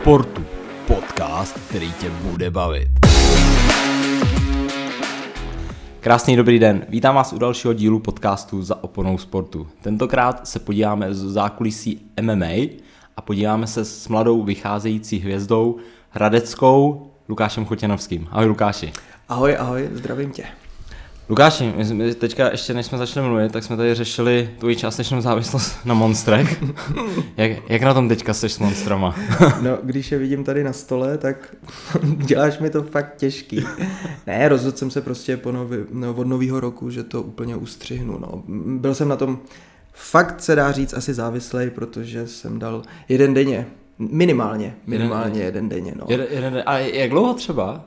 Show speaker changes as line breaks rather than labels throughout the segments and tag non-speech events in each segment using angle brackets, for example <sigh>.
sportu. Podcast, který tě bude bavit. Krásný dobrý den, vítám vás u dalšího dílu podcastu Za oponou sportu. Tentokrát se podíváme z zákulisí MMA a podíváme se s mladou vycházející hvězdou Hradeckou Lukášem Chotěnovským. Ahoj Lukáši.
Ahoj, ahoj, zdravím tě.
Lukáši, my jsme teďka ještě než jsme začali mluvit, tak jsme tady řešili tvoji částečnou závislost na monstrech. <laughs> jak, jak na tom teďka seš s monstrama? <laughs>
no, když je vidím tady na stole, tak <laughs> děláš mi to fakt těžký. ne, rozhodl jsem se prostě po nový, no, od nového roku, že to úplně ustřihnu. No. Byl jsem na tom fakt se dá říct asi závislej, protože jsem dal jeden denně. Minimálně, minimálně jeden, jeden denně. No.
Jeden, jeden, a jak dlouho třeba?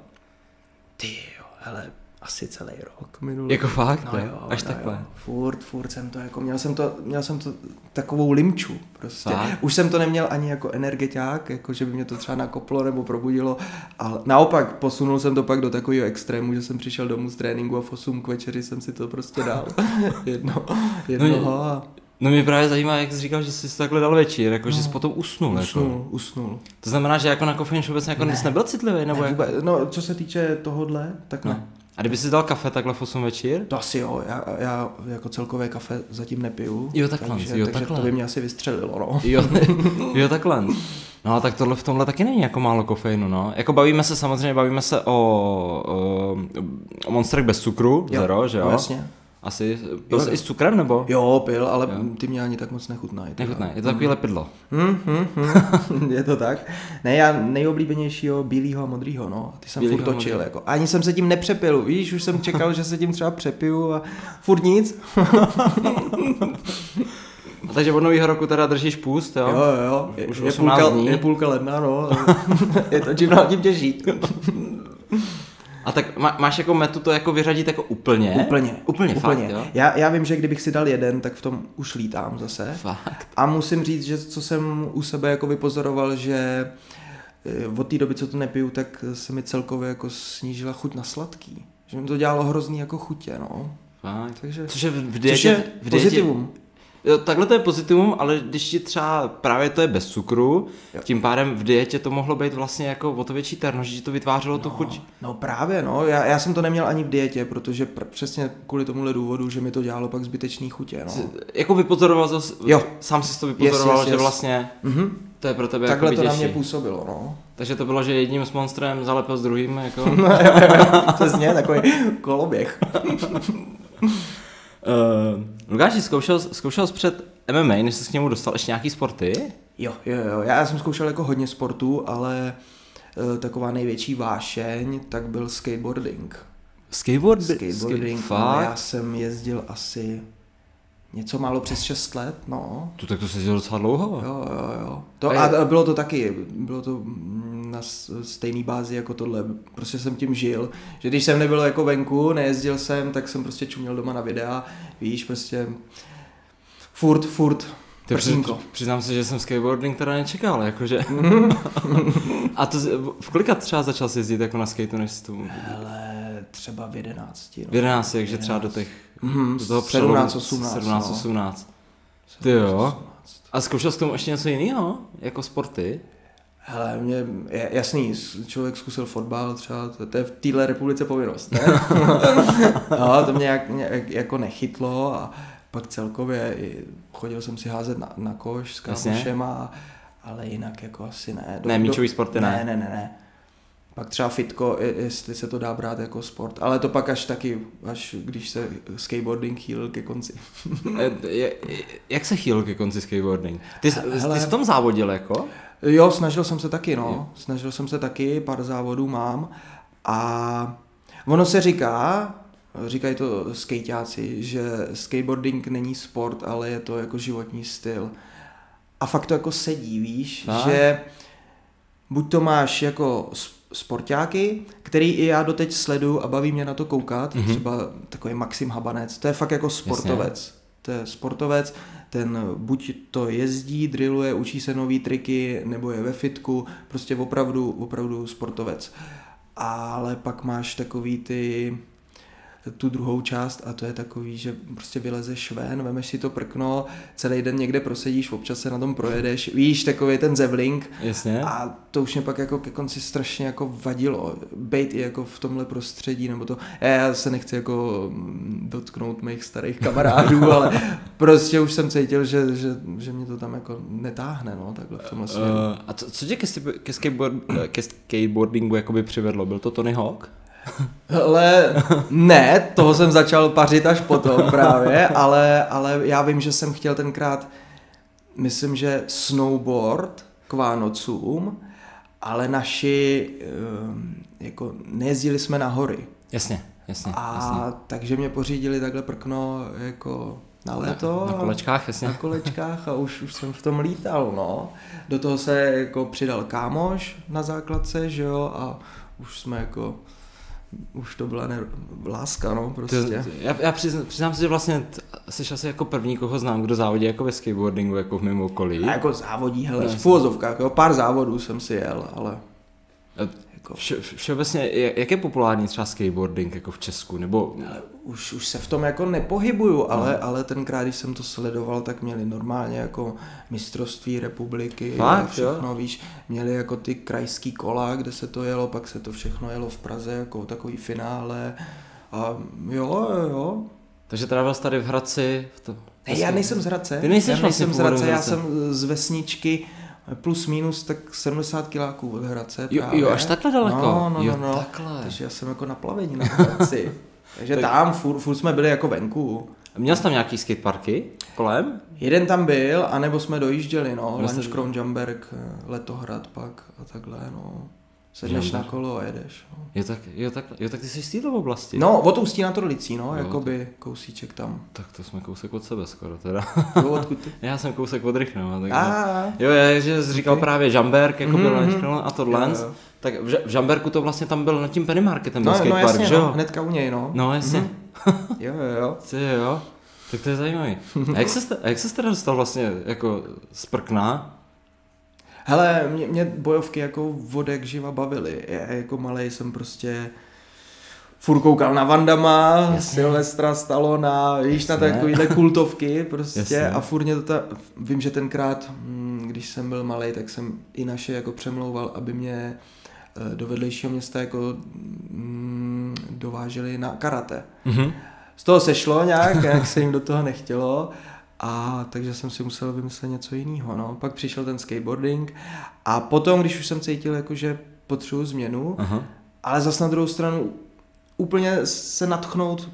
Ty jo, hele, asi celý rok minulý.
Jako fakt,
no,
jo, až no takhle. Jo.
Furt, furt jsem to jako, měl jsem to, měl jsem to takovou limču prostě. Fakt? Už jsem to neměl ani jako energetiák, jako že by mě to třeba nakoplo nebo probudilo, ale naopak posunul jsem to pak do takového extrému, že jsem přišel domů z tréninku a v 8 k večeri jsem si to prostě dal. <laughs> Jedno, jednoho no, a...
No mě právě zajímá, jak jsi říkal, že jsi to takhle dal večer, jako no, že jsi potom usnul.
Usnul,
jako.
usnul.
To znamená, že jako na kofein vůbec jako ne. nebyl citlivý? Nebo
ne,
jako...
No, co se týče tohohle, tak no. ne.
A kdyby si dal kafe takhle v 8 večer?
To asi jo, já, já jako celkové kafe zatím nepiju.
Jo, takhle.
Takže,
jo,
takže
takhle.
to by mě asi vystřelilo, no.
Jo, <laughs> jo takhle. No a tak tohle v tomhle taky není jako málo kofeinu, no. Jako bavíme se samozřejmě, bavíme se o, o, o monstrech bez cukru, jo, zero, že jo?
No, jasně.
Asi, pil jsi i s cukrem nebo?
Jo, pil, ale jo. ty mě ani tak moc nechutnají.
Nechutnají, je to takový mm. lepidlo.
Mm, mm, mm. je to tak. Ne, já nejoblíbenějšího bílého a modrýho, no. Ty jsem bílýho furt točil, jako. Ani jsem se tím nepřepil, víš, už jsem čekal, že se tím třeba přepiju a furt nic. <laughs>
A takže od nového roku teda držíš půst, jo?
Jo, jo, je, Už je, půlka, dní. je půlka ledna, no. <laughs> je to čím dál tím těžší. <laughs>
A tak má, máš jako metu to jako vyřadit jako úplně?
Úplně.
Úplně,
úplně.
Fakt, jo?
Já, já vím, že kdybych si dal jeden, tak v tom už lítám zase.
Fakt.
A musím říct, že co jsem u sebe jako vypozoroval, že eh, od té doby, co to nepiju, tak se mi celkově jako snížila chuť na sladký. Že mi to dělalo hrozný jako chutě, no.
Fakt.
Takže,
což je v dietě,
což je
v
dietě, pozitivum.
Jo, takhle to je pozitivum, ale když ti třeba právě to je bez cukru, jo. tím pádem v dietě to mohlo být vlastně jako o to větší terno, že to vytvářelo
no,
tu chuť.
No právě, no. Já, já jsem to neměl ani v dietě, protože pr- přesně kvůli tomuhle důvodu, že mi to dělalo pak zbytečný chutě, no.
Jako vypozoroval zase, jo. sám si to vypozoroval, yes, yes, yes. že vlastně mm-hmm. to je pro tebe
Takhle
jako
to na mě působilo, no.
Takže to bylo, že jedním s monstrem zalepil s druhým, jako. <laughs>
no, jo, jo, přesně, takový koloběh.
Uh, <laughs> Lukáši, zkoušel, zkoušel jsi před MMA, než jsi k němu dostal ještě nějaký sporty?
Jo, jo, jo. Já jsem zkoušel jako hodně sportů, ale uh, taková největší vášeň, tak byl skateboarding.
Skateboard?
Skateboarding,
Skate,
no, já jsem jezdil asi něco málo přes 6 let, no.
Tu tak to se jezdil docela dlouho.
Jo, jo, jo. To, a, a bylo to taky, bylo to na stejné bázi jako tohle. Prostě jsem tím žil, že když jsem nebyl jako venku, nejezdil jsem, tak jsem prostě čuměl doma na videa, víš, prostě furt, furt,
ty při, přiznám se, že jsem skateboarding teda nečekal, jakože. <laughs> a to v kolika třeba začal si jezdit jako na skateu, než jsi to...
Hele, třeba v jedenácti. No.
V jedenácti, takže třeba do těch...
Mm, do toho 17, 18.
17, 18. Ty jo. A zkoušel jsi tomu ještě něco jiného, jako sporty?
Hele, mě, jasný, člověk zkusil fotbal třeba, to, to je v téhle republice povinnost, ne? <laughs> no, to mě jak, jak, jako nechytlo a pak celkově chodil jsem si házet na, na koš s kámošema, ale jinak jako asi ne.
Do, ne, míčový sporty
ne. Ne, ne, ne, ne. Pak třeba fitko, jestli se to dá brát jako sport, ale to pak až taky, až když se skateboarding chýlil ke konci. <laughs>
E, jak se chýlil ke konci skateboarding? Ty, Hele, ty jsi v tom závodil jako?
Jo, snažil jsem se taky, no. Snažil jsem se taky, pár závodů mám a ono se říká, říkají to skejťáci, že skateboarding není sport, ale je to jako životní styl. A fakt to jako sedí, víš, a? že buď to máš jako sportáky, který i já doteď sleduju a baví mě na to koukat, mm-hmm. třeba takový Maxim Habanec, to je fakt jako sportovec. Jasně. To je sportovec, ten buď to jezdí, drilluje, učí se nový triky, nebo je ve fitku, prostě opravdu, opravdu sportovec. Ale pak máš takový ty tu druhou část a to je takový, že prostě vylezeš ven, vemeš si to prkno, celý den někde prosedíš, občas se na tom projedeš, víš, takový ten zevlink
Jasně.
a to už mě pak jako ke konci strašně jako vadilo, bejt i jako v tomhle prostředí, nebo to, já se nechci jako mm, dotknout mých starých kamarádů, <laughs> ale prostě už jsem cítil, že, že, že mě to tam jako netáhne, no, takhle v tomhle směru.
Uh, a co, co tě ke, ke, skateboard, ke skateboardingu jakoby přivedlo? Byl to Tony Hawk?
Ale ne, toho jsem začal pařit až potom právě, ale, ale já vím, že jsem chtěl tenkrát, myslím, že snowboard k Vánocům, ale naši, ehm, jako nejezdili jsme na hory.
Jasně, jasně.
A
jasně.
takže mě pořídili takhle prkno jako na léto.
Na, na kolečkách, jasně.
Na kolečkách a už, už jsem v tom lítal, no. Do toho se jako přidal kámoš na základce, že jo, a už jsme jako už to byla ne, láska, no, prostě.
To, já, já přiznám, přiznám se, že vlastně t, jsi asi jako první, koho znám, kdo závodí jako ve skateboardingu, jako v mimo okolí.
A jako závodí, hele, v fúzovkách, jo, pár závodů jsem si jel, ale...
Jako... Vše, všeobecně, jak je populární třeba skateboarding jako v Česku, nebo...
Ale už, už se v tom jako nepohybuju, ale, no. ale tenkrát, když jsem to sledoval, tak měli normálně jako mistrovství republiky,
Fakt,
všechno,
jo?
víš, měli jako ty krajský kola, kde se to jelo, pak se to všechno jelo v Praze, jako takový finále a jo, jo.
Takže teda byl tady v Hradci... V to,
ne, já nejsem z Hradce,
Ty nejsi
já
vlastně
nejsem z Hradce, já jsem z vesničky, plus minus tak 70 kiláků od Hradce
jo,
právě.
jo, až takhle daleko.
No, no,
jo,
no, no.
takhle.
Takže já jsem jako na plavení na Hradci. <laughs> Takže tak. tam furt, furt jsme byli jako venku.
Měl jsi tam nějaký skateparky kolem?
Jeden tam byl, anebo jsme dojížděli, no. Lanč Kronjamberg, Letohrad pak a takhle, no. Sedneš na kolo a jedeš. No.
Jo, tak, jo, tak, jo, tak ty jsi z této oblasti.
No, od Ústí na Trolicí, no, jo, jakoby kousíček tam.
Tak to jsme kousek od sebe skoro teda.
Jo, odkud ty? <laughs>
Já jsem kousek od Rychnova. Takže...
A,
jo, je, že jsi říkal okay. právě Žamberg, jako mm-hmm. byl mm-hmm. a tohle. Jo, jo. Tak v, v Žamberku to vlastně tam byl nad tím Penny Marketem,
no,
no,
no, jasně, že jo? No, hnedka u něj, no.
No, jasně.
Mm-hmm. <laughs> jo, jo, jo.
Ty, jo. Tak to je zajímavý. A jak se, a jak se teda dostal vlastně jako z prkna
Hele, mě, mě bojovky jako vodek živa bavily. Já jako malý jsem prostě furt koukal na Vandama. Silvestra, Stallona, víš, na takovýhle kultovky prostě Jasně. a furt mě to ta, vím, že tenkrát, hm, když jsem byl malý, tak jsem i naše jako přemlouval, aby mě eh, do vedlejšího města jako mm, dováželi na karate. Mm-hmm. Z toho sešlo nějak, <laughs> jak se jim do toho nechtělo a takže jsem si musel vymyslet něco jiného. No. Pak přišel ten skateboarding a potom, když už jsem cítil, jako, že potřebuji změnu, Aha. ale zase na druhou stranu úplně se natchnout,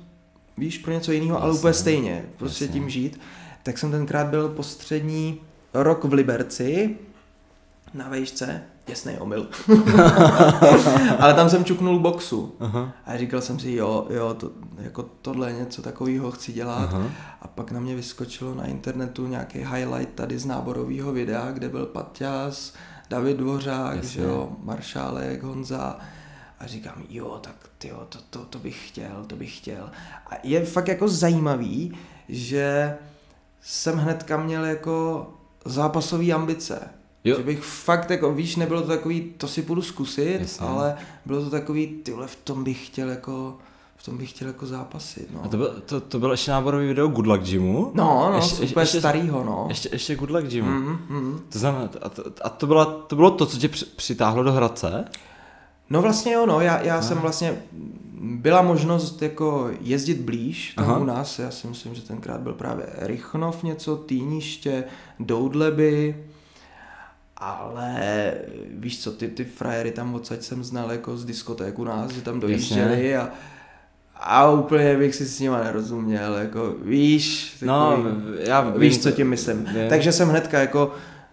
víš, pro něco jiného, ale úplně stejně, prostě Jasně. tím žít, tak jsem tenkrát byl postřední rok v Liberci na vejšce, jasný omyl. <laughs> Ale tam jsem čuknul boxu. Aha. A říkal jsem si, jo, jo, to, jako tohle něco takového chci dělat. Aha. A pak na mě vyskočilo na internetu nějaký highlight tady z náborového videa, kde byl Paťas, David Dvořák, Jasně. že jo, Maršálek, Honza. A říkám, jo, tak tyjo, to, to, to bych chtěl, to bych chtěl. A je fakt jako zajímavý, že jsem hnedka měl jako zápasové ambice. Jo. Že bych fakt, jako, víš, nebylo to takový, to si půjdu zkusit, Jasně. ale bylo to takový, tyhle, v tom bych chtěl jako, v tom bych chtěl jako zápasit, no.
A to, byl, to, to bylo ještě náborový video Good Luck Gymu?
No, no, ještě, super ještě, starýho, no.
Ještě, ještě Good Luck Gymu. Mm, mm. To znamená, a to, a to, bylo, to bylo to, co tě přitáhlo do Hradce?
No vlastně jo, no, já, já jsem vlastně, byla možnost jako jezdit blíž tam Aha. u nás, já si myslím, že tenkrát byl právě Rychnov něco, Týniště, Doudleby, ale víš co, ty, ty frajery tam odsaď jsem znal jako z diskotéku nás, že tam dojížděli a, a úplně bych si s nima nerozuměl, jako víš,
no, já
vím, víš, co tím myslím. Vím. Takže jsem hnedka jako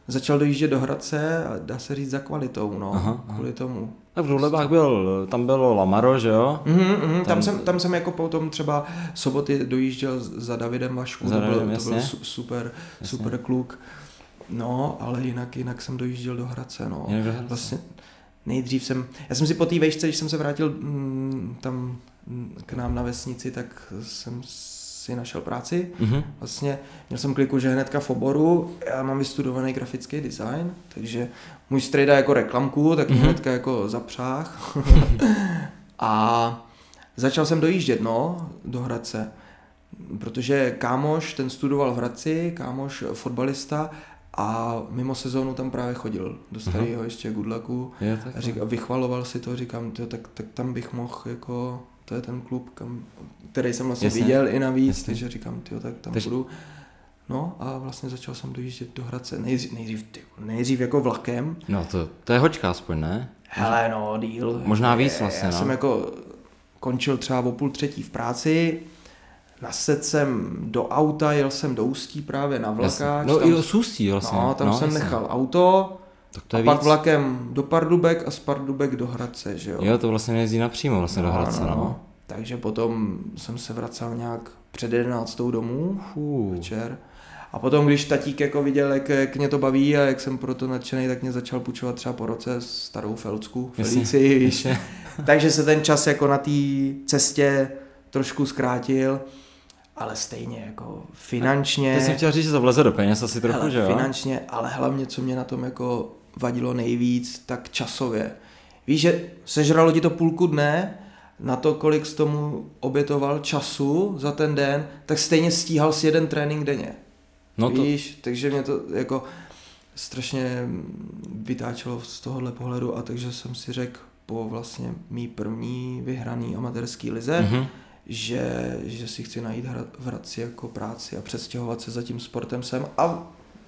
začal dojíždět do Hradce a dá se říct za kvalitou, no, aha, kvůli tomu.
A v Rudlebách byl, tam bylo Lamaro, že jo?
Mm-hmm, mm, tam, tam, jsem, tam jsem jako potom třeba soboty dojížděl za Davidem Vašku, za to, byl, to byl super, jasně. super kluk. No, ale jinak, jinak jsem dojížděl do Hradce, no. Vlastně nejdřív jsem, já jsem si po té vejšce, když jsem se vrátil mm, tam k nám na vesnici, tak jsem si našel práci. Mm-hmm. Vlastně měl jsem kliku, že hnedka v oboru, já mám vystudovaný grafický design, takže můj strejda jako reklamku, tak mm-hmm. hnedka jako zapřáh. <laughs> a začal jsem dojíždět, no, do Hradce. Protože kámoš, ten studoval v Hradci, kámoš fotbalista a mimo sezónu tam právě chodil do starého uh-huh. ještě Gudlaku a řík, vychvaloval si to, říkám, tyjo, tak, tak tam bych mohl jako, to je ten klub, kam, který jsem vlastně Jasně. viděl i navíc, Jasně. takže říkám, tyjo, tak tam takže... budu. No a vlastně začal jsem dojíždět do Hradce, nejdřív, nejdřív, tyjo, nejdřív jako vlakem.
No to, to je hoďka aspoň, ne?
Hele no, díl.
Možná víc vlastně,
Já
no.
jsem jako končil třeba o půl třetí v práci, Nased jsem do auta, jel jsem do Ústí právě na vlakáč.
No tam, i z Ústí vlastně.
No, tam no, jsem jasný. nechal auto, tak to je a víc. pak vlakem do Pardubek a z Pardubek do Hradce, že jo.
Jo, to vlastně nejezdí napřímo vlastně no, do Hradce, no. no.
Takže potom jsem se vracel nějak před 11. domů Fů. večer. A potom, když tatík jako viděl, jak, jak mě to baví a jak jsem proto nadšený, tak mě začal půjčovat třeba po roce starou Felcku, Felici, víš. Takže se ten čas jako na té cestě trošku zkrátil ale stejně jako finančně.
Ty jsem chtěl říct, že to vleze do peněz asi trochu,
hele,
že jo?
Finančně, ale hlavně, co mě na tom jako vadilo nejvíc, tak časově. Víš, že sežralo ti to půlku dne, na to, kolik z tomu obětoval času za ten den, tak stejně stíhal si jeden trénink denně. No to... Víš, takže mě to jako strašně vytáčelo z tohohle pohledu a takže jsem si řekl po vlastně mý první vyhraný amatérský lize, mm-hmm že, že si chci najít v Hradci jako práci a přestěhovat se za tím sportem sem. A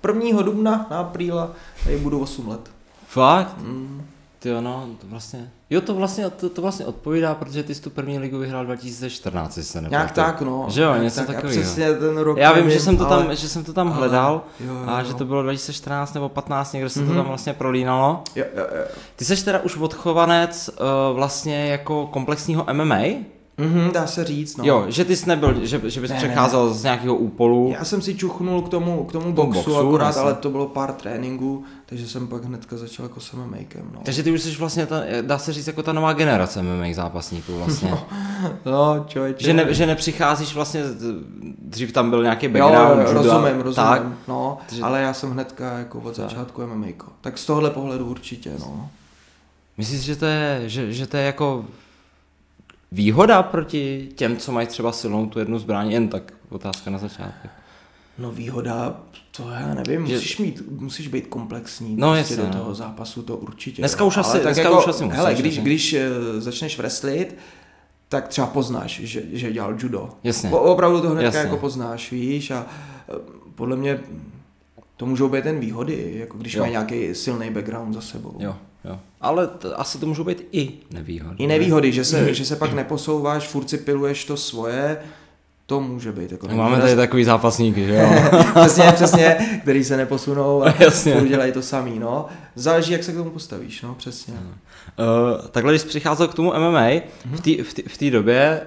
1. dubna na apríla tady budu 8 let.
Fakt? Mm. Ty no, to vlastně, jo to vlastně, to, to vlastně odpovídá, protože ty jsi tu první ligu vyhrál 2014, jestli se nepamatuji.
Nějak tak, no.
Že jo, něco takového.
přesně ten rok
Já vím, že jsem to ale... tam, že jsem to tam hledal jo, jo, a že to bylo 2014 nebo 15, někde se mm-hmm. to tam vlastně prolínalo.
Jo, jo, jo.
Ty jsi teda už odchovanec uh, vlastně jako komplexního MMA?
Mm-hmm, dá se říct, no.
Jo, že ty jsi nebyl, že, že bys ne, přecházel ne, ne. z nějakého úpolu.
Já jsem si čuchnul k tomu, k tomu boxu, boxu akorát, jasný. ale to bylo pár tréninků, takže jsem pak hnedka začal jako s MMAkem, no.
Takže ty už jsi vlastně, ta, dá se říct, jako ta nová generace MMA zápasníků vlastně.
No, no člověče.
Že, ne, že nepřicházíš vlastně, dřív tam byl nějaký background,
jo, rozumím, rozumím, tak, no, takže... ale já jsem hnedka jako od začátku MMA. Tak z tohohle pohledu určitě, no.
Myslíš, že to je, že, že to je jako výhoda proti těm, co mají třeba silnou tu jednu zbraň, jen tak otázka na začátek.
No výhoda, to já nevím, že... musíš mít, musíš být komplexní no, prostě jasně, do toho no. zápasu, to určitě.
Dneska už asi, dneska jako, už asi musíš.
Hele, když, když uh, začneš wrestlit, tak třeba poznáš, že, že dělal judo.
Jasně.
O, opravdu to hnedka jako poznáš, víš, a uh, podle mě to můžou být ten výhody, jako když má nějaký silný background za sebou.
Jo, jo. Ale t- asi to můžou být i nevýhody.
I nevýhody, že se, že se pak neposouváš, furt si piluješ to svoje, to může být. Jako
no, máme tady takový zápasníky, že jo? <laughs>
přesně, přesně, který se neposunou a <laughs> Jasně. furt dělají to samý, no. Záleží, jak se k tomu postavíš, no, přesně.
Uh, takhle, když přicházel k tomu MMA, mm-hmm. v té době,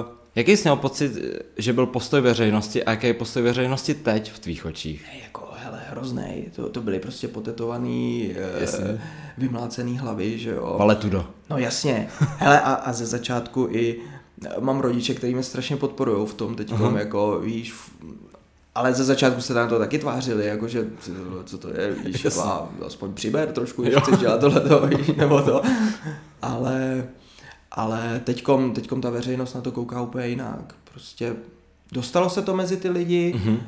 uh, jaký jsi měl pocit, že byl postoj veřejnosti a jaký je postoj veřejnosti teď v tvých očích?
Hey, jako hrozný. To, to byly prostě potetovaný, uh, vymlácený hlavy, že jo.
Valetudo.
No jasně. <laughs> Hele, a, a ze začátku i eh, mám rodiče, kteří mě strašně podporují v tom teď, uh-huh. jako víš, ale ze začátku se tam to taky tvářili, jakože co to je, víš, a aspoň přiber trošku, když chceš dělat tohle, <laughs> víš, nebo to. Ale, ale teďkom, teďkom ta veřejnost na to kouká úplně jinak. Prostě dostalo se to mezi ty lidi, uh-huh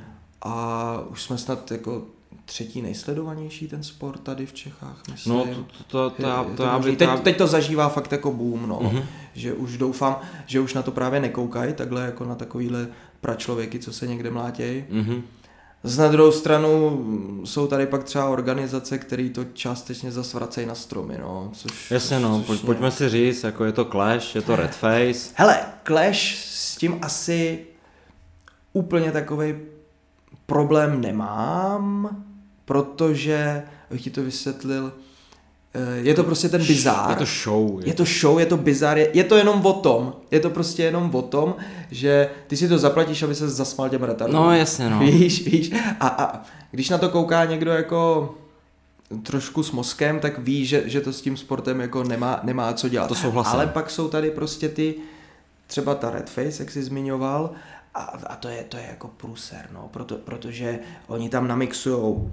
a už jsme snad jako třetí nejsledovanější ten sport tady v Čechách, myslím.
No, to, to, to, to, to já
bych... Teď, teď to zažívá fakt jako boom, no. Uh-huh. Že už doufám, že už na to právě nekoukají, takhle jako na takovýhle pračlověky, co se někde mlátějí. Uh-huh. Z na druhou stranu jsou tady pak třeba organizace, které to částečně zase vracejí na stromy, no. Což,
Jasně, no, což pojď, pojďme si říct, jako je to Clash, je to Red Face.
Hele, Clash s tím asi úplně takovej problém nemám, protože, abych ti to vysvětlil, eh, je to prostě ten bizár.
Je to show.
Je, je to show, je to bizár, je, je to jenom o tom. Je to prostě jenom o tom, že ty si to zaplatíš, aby se zasmal těm retardům.
No jasně, no.
Víš, víš. A, a když na to kouká někdo jako trošku s mozkem, tak ví, že, že to s tím sportem jako nemá, nemá co dělat.
To souhlasím.
Ale pak jsou tady prostě ty, třeba ta Red Face, jak jsi zmiňoval, a, a to, je, to je jako průser, no, proto, protože oni tam namixujou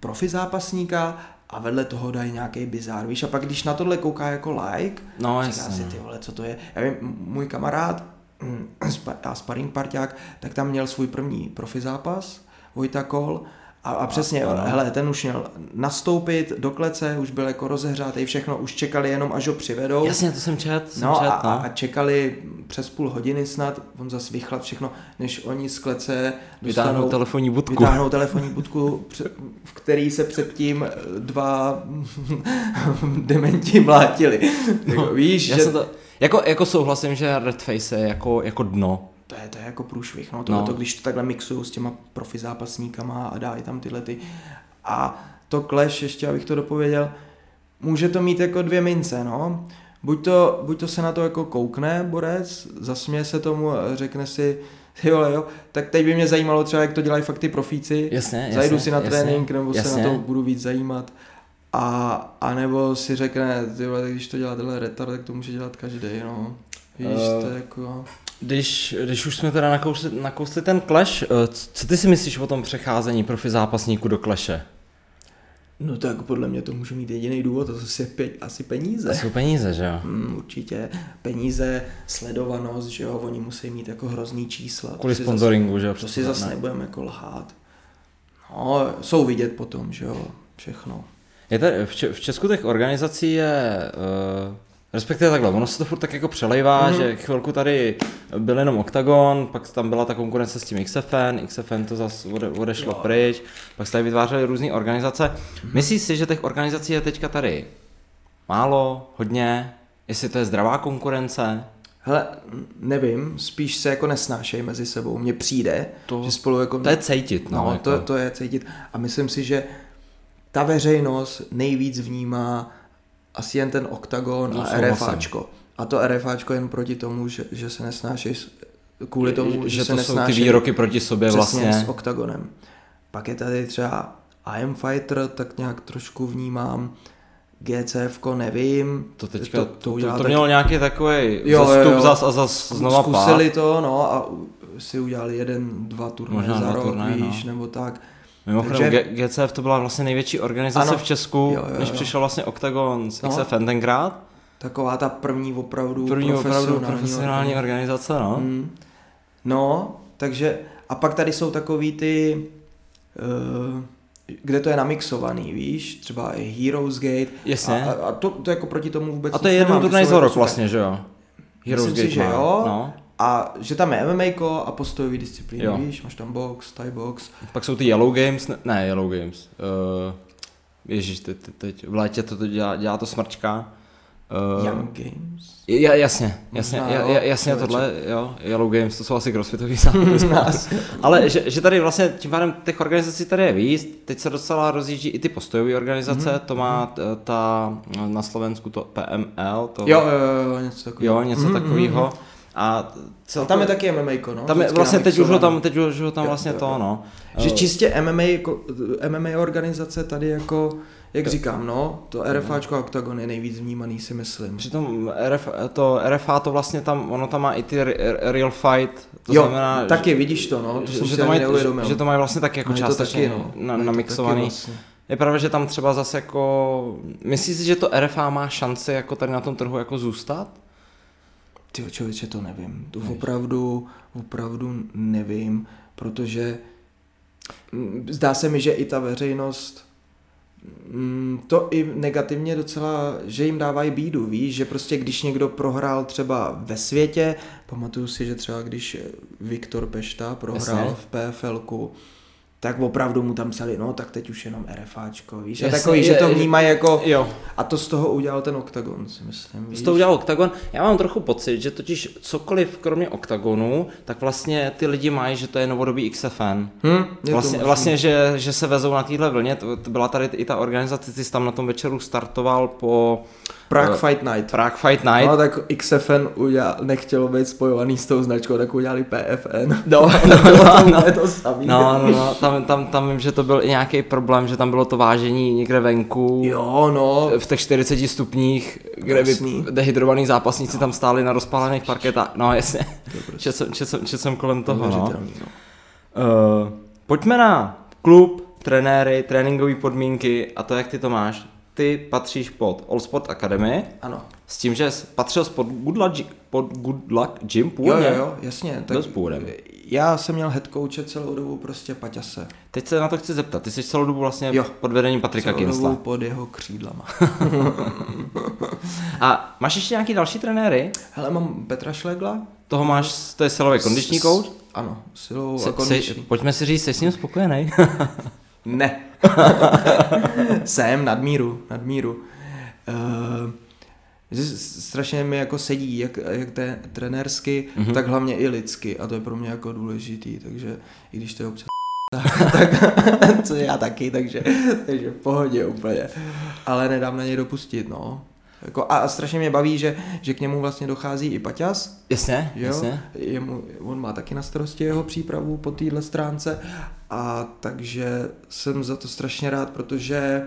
profi zápasníka a vedle toho dají nějaký bizár, víš, a pak když na tohle kouká jako like,
No,
říká
jasně.
si, ty vole, co to je, já vím, můj kamarád mm, a sparring parťák, tak tam měl svůj první profi zápas, Vojta Kol, a, a přesně,
ano.
hele, ten už měl nastoupit do klece, už byl jako rozehřátý, všechno, už čekali jenom, až ho přivedou.
Jasně, to jsem čet, jsem
No
čet,
a,
no.
a, a čekali přes půl hodiny snad, on zase vychlad všechno, než oni z klece
Vytáhnou
dostanou,
telefonní budku.
vytáhnou telefonní budku, v který se předtím eh, dva <laughs> dementi mlátili. No, jako, víš,
Já
že
to, jako, jako souhlasím, že Red Face je jako, jako dno.
To je, to je jako průšvih, no, tohle
No.
to, když to takhle mixuju s těma profi zápasníkama a dají tam tyhle ty. A to Clash, ještě abych to dopověděl, může to mít jako dvě mince, no. Buď to, buď to se na to jako koukne borec, zasměje se tomu, a řekne si, jo, jo, tak teď by mě zajímalo třeba, jak to dělají fakt ty profíci.
Jasně, jasně.
Zajdu si na
jasně,
trénink, nebo
jasně.
se na to budu víc zajímat. A, a nebo si řekne, ty vole, když to dělá tenhle retard, tak to může dělat každý, no. Víš,
Eh,
to je jako...
Když, když už jsme teda nakousli, nakousli ten Clash, eh, co ty si myslíš o tom přecházení profi zápasníků do Clashe?
No tak podle mě to může mít jediný důvod, to je pe, asi peníze.
To jsou peníze, že jo?
Hmm, určitě peníze, sledovanost, že jo, oni musí mít jako hrozný čísla.
Kvůli sponsoringu, že jo?
To si zase nebudeme jako lhát. No, jsou vidět potom, že jo, všechno.
Je tady, v Česku těch organizací je, uh, respektive takhle, ono se to furt tak jako přelejvá,
Mhm.
mm-hmm. že chvilku tady byl jenom Octagon, pak tam byla ta konkurence s tím XFN, XFN to zase ode, odešlo
Jo.
pryč, pak se tady vytvářely různé organizace. Myslíš si, že těch organizací je teďka tady málo, hodně, jestli to je zdravá konkurence?
Hele, nevím, spíš se jako nesnášej mezi sebou. Mně přijde,
To-
že spolu jako...
To je cítit, no.
No,
jako.
to, to je cítit. A myslím si, že ta veřejnost nejvíc vnímá asi jen ten oktagon
No,
a. RFáčko. A to RFáčko jen proti tomu, že, že se nesnášej s- kvůli tomu, že,
že
se
to jsou ty výroky proti sobě vlastně.
s oktagonem. Pak je tady třeba I am Fighter, tak nějak trošku vnímám. GCF, nevím.
To teďka, to, to, to, to
tak-
mělo nějaký takový
Jo,
zastup
jo, jo.
zas a zas znova
Zkusili
pád.
to, no, a si udělali jeden, dva turnaje
Možná
za rok,
no.
víš, nebo tak.
Mimochodem
Takže-
GCF to byla vlastně největší organizace
Ano.
v Česku,
Jo, jo,
než
jo.
přišel vlastně Octagon s
No.
XFN tenkrát.
Taková ta první opravdu
První opravdu
profesionální,
profesionální organizace, no.
Mm. No, takže a pak tady jsou takový ty, uh, kde to je namixovaný, víš, třeba i Heroes Gate.
Jasně.
A, a, to, to jako proti tomu vůbec
A to je jeden turnaj za
jako
rok
super.
vlastně, že jo? Heroes
Myslím si,
Gate
že
má,
jo.
No.
A že tam je MMA a postojový disciplíny,
Jo.
víš, máš tam box, Thai box.
Pak jsou ty Yellow Games, ne, ne Yellow Games. Uh, ježíš, teď, teď, teď, v létě to, to dělá, dělá to smrčka. Uh,
Young Games.
Ja, jasně, jasně,
Možná,
ja,
jo,
ja, jasně
člověče.
tohle, jo, Yellow Games, to jsou asi crossfitový zápasy. <laughs>
Nás.
Ale že, že, tady vlastně tím pádem těch organizací tady je víc, teď se docela rozjíždí i ty postojové organizace,
Mhm,
mm-hmm. to má t- ta na Slovensku to PML, to,
Jo, jo, jo, něco takového.
jo něco
Mhm,
takového.
mhm.
A celkově-
tam je taky MMA, no.
tam je, vlastně teď už ho tam, teď už ho tam
Jo,
vlastně
jo,
to,
jo.
no.
Že
Eh,
čistě MMA, jako- MMA organizace tady jako, jak říkám, no, to
Mhm.
RFáčko a Octagon je nejvíc vnímaný, si myslím.
Přitom RF, to RFA to vlastně tam, ono tam má i ty re- real fight, to
jo,
znamená,
taky vidíš to, no, to
že,
jsem
že, to mají, že, že to mají vlastně taky jako
Mají to
částečně
taky, no.
na, namixovaný.
vlastně.
Je pravda, že tam třeba zase jako, myslíš si, že to RFA má šanci jako tady na tom trhu jako zůstat?
Ty člověče, to nevím. To opravdu, opravdu nevím, protože mm, zdá se mi, že i ta veřejnost mm, to i negativně docela, že jim dávají bídu, víš, že prostě když někdo prohrál třeba ve světě, pamatuju si, že třeba když Viktor Pešta prohrál
Jasně.
v PFLku, tak opravdu mu tam psali, no tak teď už jenom RFáčko, víš, a takový, že
je-
to
je-
vnímají jako,
Jo.
a to z toho udělal ten OKTAGON, si myslím, víš.
Z toho udělal Octagon. Já mám trochu pocit, že totiž cokoliv kromě Octagonu, tak vlastně ty lidi mají, že to je novodobý XFN.
Hm, je to
Vlastně,
možný.
vlastně že, že se vezou na téhle vlně, to, to byla tady i ta organizace, ty jsi tam na tom večeru startoval po
Prague
eh,
Fight Night.
Prague Fight Night.
No tak XFN udělal, nechtělo být spojovaný s tou značkou, tak udělali PFN. <laughs>
No,
Bylo to úplně to samý.
No, no, no tam, tam, tam vím, že to byl i nějaký problém, že tam bylo to vážení někde venku.
Jo, no.
v těch 40 stupních, kde by
Jasný.
dehydrovaní zápasníci tam stáli na rozpálených parketách. No jasně,
je prostě
čet jsem, čet jsem, čet jsem kolem toho. No.
no.
Uh, pojďme na klub trenéry, tréninkové podmínky a to, jak ty to máš. Ty patříš pod All Sport Academy,
Ano.
s tím, že jsi patřil pod Good Luck, pod Good Luck Gym
Jo,
původně.
jo, jo, jasně.
Dost původem.
Já jsem měl head coache celou dobu prostě Paťase.
Teď se na to chci zeptat. Ty jsi celou dobu vlastně
Jo.
pod vedením Patrika
Celou dobu
Kinsla.
pod jeho křídlama. <laughs>
A máš ještě nějaký další trenéry?
Hele, mám Petra Šlegla.
Toho máš, to je silový kondiční coach?
Ano, silou
Se,
a
se,
kondiční.
pojďme si říct, jsi s ním spokojený? <laughs>
Ne. <laughs> jsem nadmíru, nadmíru. Uh, strašně mi jako sedí, jak, jak te, trenérsky,
Mhm.
mm-hmm. tak hlavně i lidsky a to je pro mě jako důležitý, takže i když to je občas <laughs> tak, co já taky, takže, takže v pohodě úplně. Ale nedám na něj dopustit, no. Jako, a strašně mě baví, že, že k němu vlastně dochází i Paťas,
jasně,
že jo?
jasně.
Jemu, on má taky na starosti jeho přípravu po téhle stránce a takže jsem za to strašně rád, protože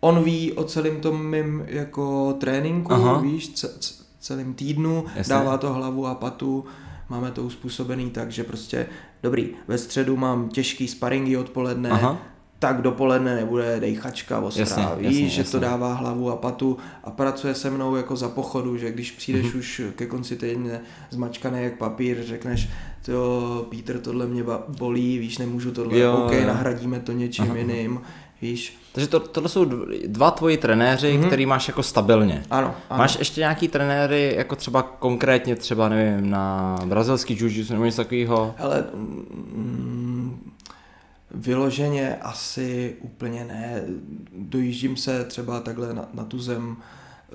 on ví o celém tom mým jako tréninku,
Aha.
Víš, ce, ce, celým týdnu.
Jasně.
dává to hlavu a patu, máme to uspůsobený tak, že prostě dobrý, ve středu mám těžký sparingy odpoledne,
Aha.
Tak dopoledne nebude dejchačka ostrá,
Jasně,
víš,
jasně,
že
jasně.
to dává hlavu a patu a pracuje se mnou jako za pochodu, že když přijdeš
Mhm.
mm-hmm. už ke konci týdne zmačkaný jak papír, řekneš, to Pítr, tohle mě bolí, víš, nemůžu tohle,
Jo,
jo, OK,
jo.
nahradíme to něčím
Aha.
Aha. jiným, víš.
Takže to, tohle jsou dv- dva tvoji trenéři, mm-hmm.
Mhm.
který máš jako stabilně.
Ano, ano.
Máš ještě nějaký trenéry, jako třeba konkrétně třeba, nevím, na brazilský jiu nebo něco takového?
Ale mm, vyloženě asi úplně ne. Dojíždím se třeba takhle na, na tu zem eh,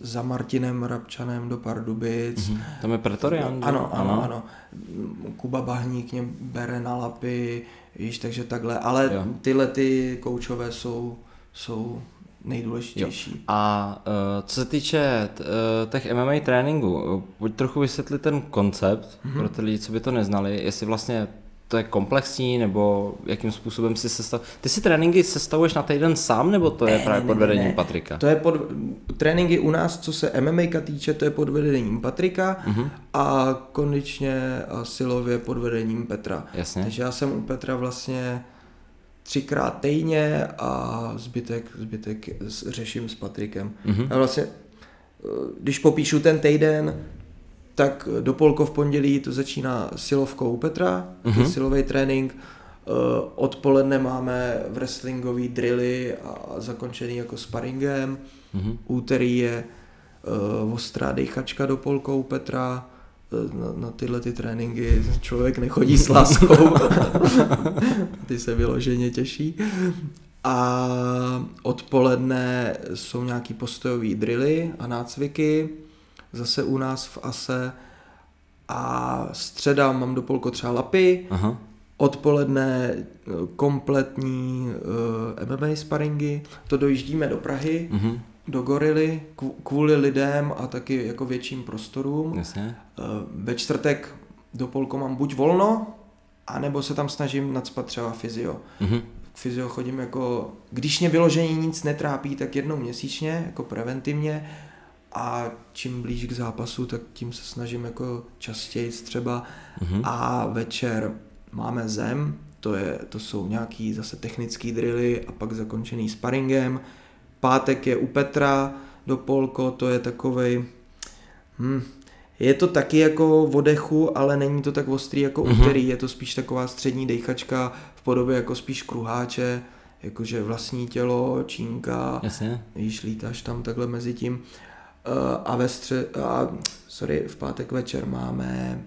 za Martinem Rabčanem do Pardubic.
Mhm. Tam je Pretorian, že?
Ano, ano, ano. Kuba Bahník mě bere na lapy, víš, takže takhle. Ale
Jo.
tyhle ty koučové jsou, jsou nejdůležitější.
A uh, co se týče t, uh, těch MMA tréninků, uh, pojď trochu vysvětlit ten koncept mm-hmm. pro ty lidi, co by to neznali, jestli vlastně to je komplexní, nebo jakým způsobem si sestav... Ty si tréninky sestavuješ na týden sám, nebo to je
Ne,
právě
ne,
pod
ne,
vedením
ne.
Patrika?
To je pod, tréninky u nás, co se MMA týče, to je pod vedením Patrika
Mhm.
a kondičně a silově pod vedením Petra.
Jasně.
Takže já jsem u Petra vlastně třikrát týdně a zbytek, zbytek řeším s Patrikem.
Mhm.
A vlastně, eh, když popíšu ten týden, tak do polko v pondělí to začíná silovkou u Petra,
Mhm.
mm-hmm. silový trénink, Eh, Odpoledne máme wrestlingový drilly a zakončený jako sparingem.
Mhm.
Úterý je uh, ostrá dejchačka do polkou Petra. Eh, Na, na tyhle ty tréninky člověk nechodí s láskou. <laughs> ty se vyloženě těší. A odpoledne jsou nějaký postojový drilly a nácviky. Zase u nás v ASE. A středa mám do polko třeba lapy.
Aha.
Odpoledne eh, kompletní uh, MMA sparingy. To dojíždíme do Prahy
Mhm.
do gorily kv- kvůli lidem a taky jako větším prostorům.
Jasně.
Eh, Ve čtvrtek do polko mám buď volno, anebo se tam snažím nadspat třeba fyzio.
Mhm.
K fyzio chodím jako, když mě vyložení nic netrápí, tak jednou měsíčně, jako preventivně a čím blíž k zápasu, tak tím se snažím jako častěji třeba
Mhm.
a večer máme zem, to, je, to jsou nějaký zase technický drily a pak zakončený sparingem. Pátek je u Petra do Polko, to je takovej, hm, je to taky jako v odechu, ale není to tak ostrý jako
Mhm.
mm-hmm. úterý, je to spíš taková střední dejchačka v podobě jako spíš kruháče, jakože vlastní tělo, čínka,
Jasně.
víš, lítáš tam takhle mezi tím. Eh, A ve stře- a, sorry, v pátek večer máme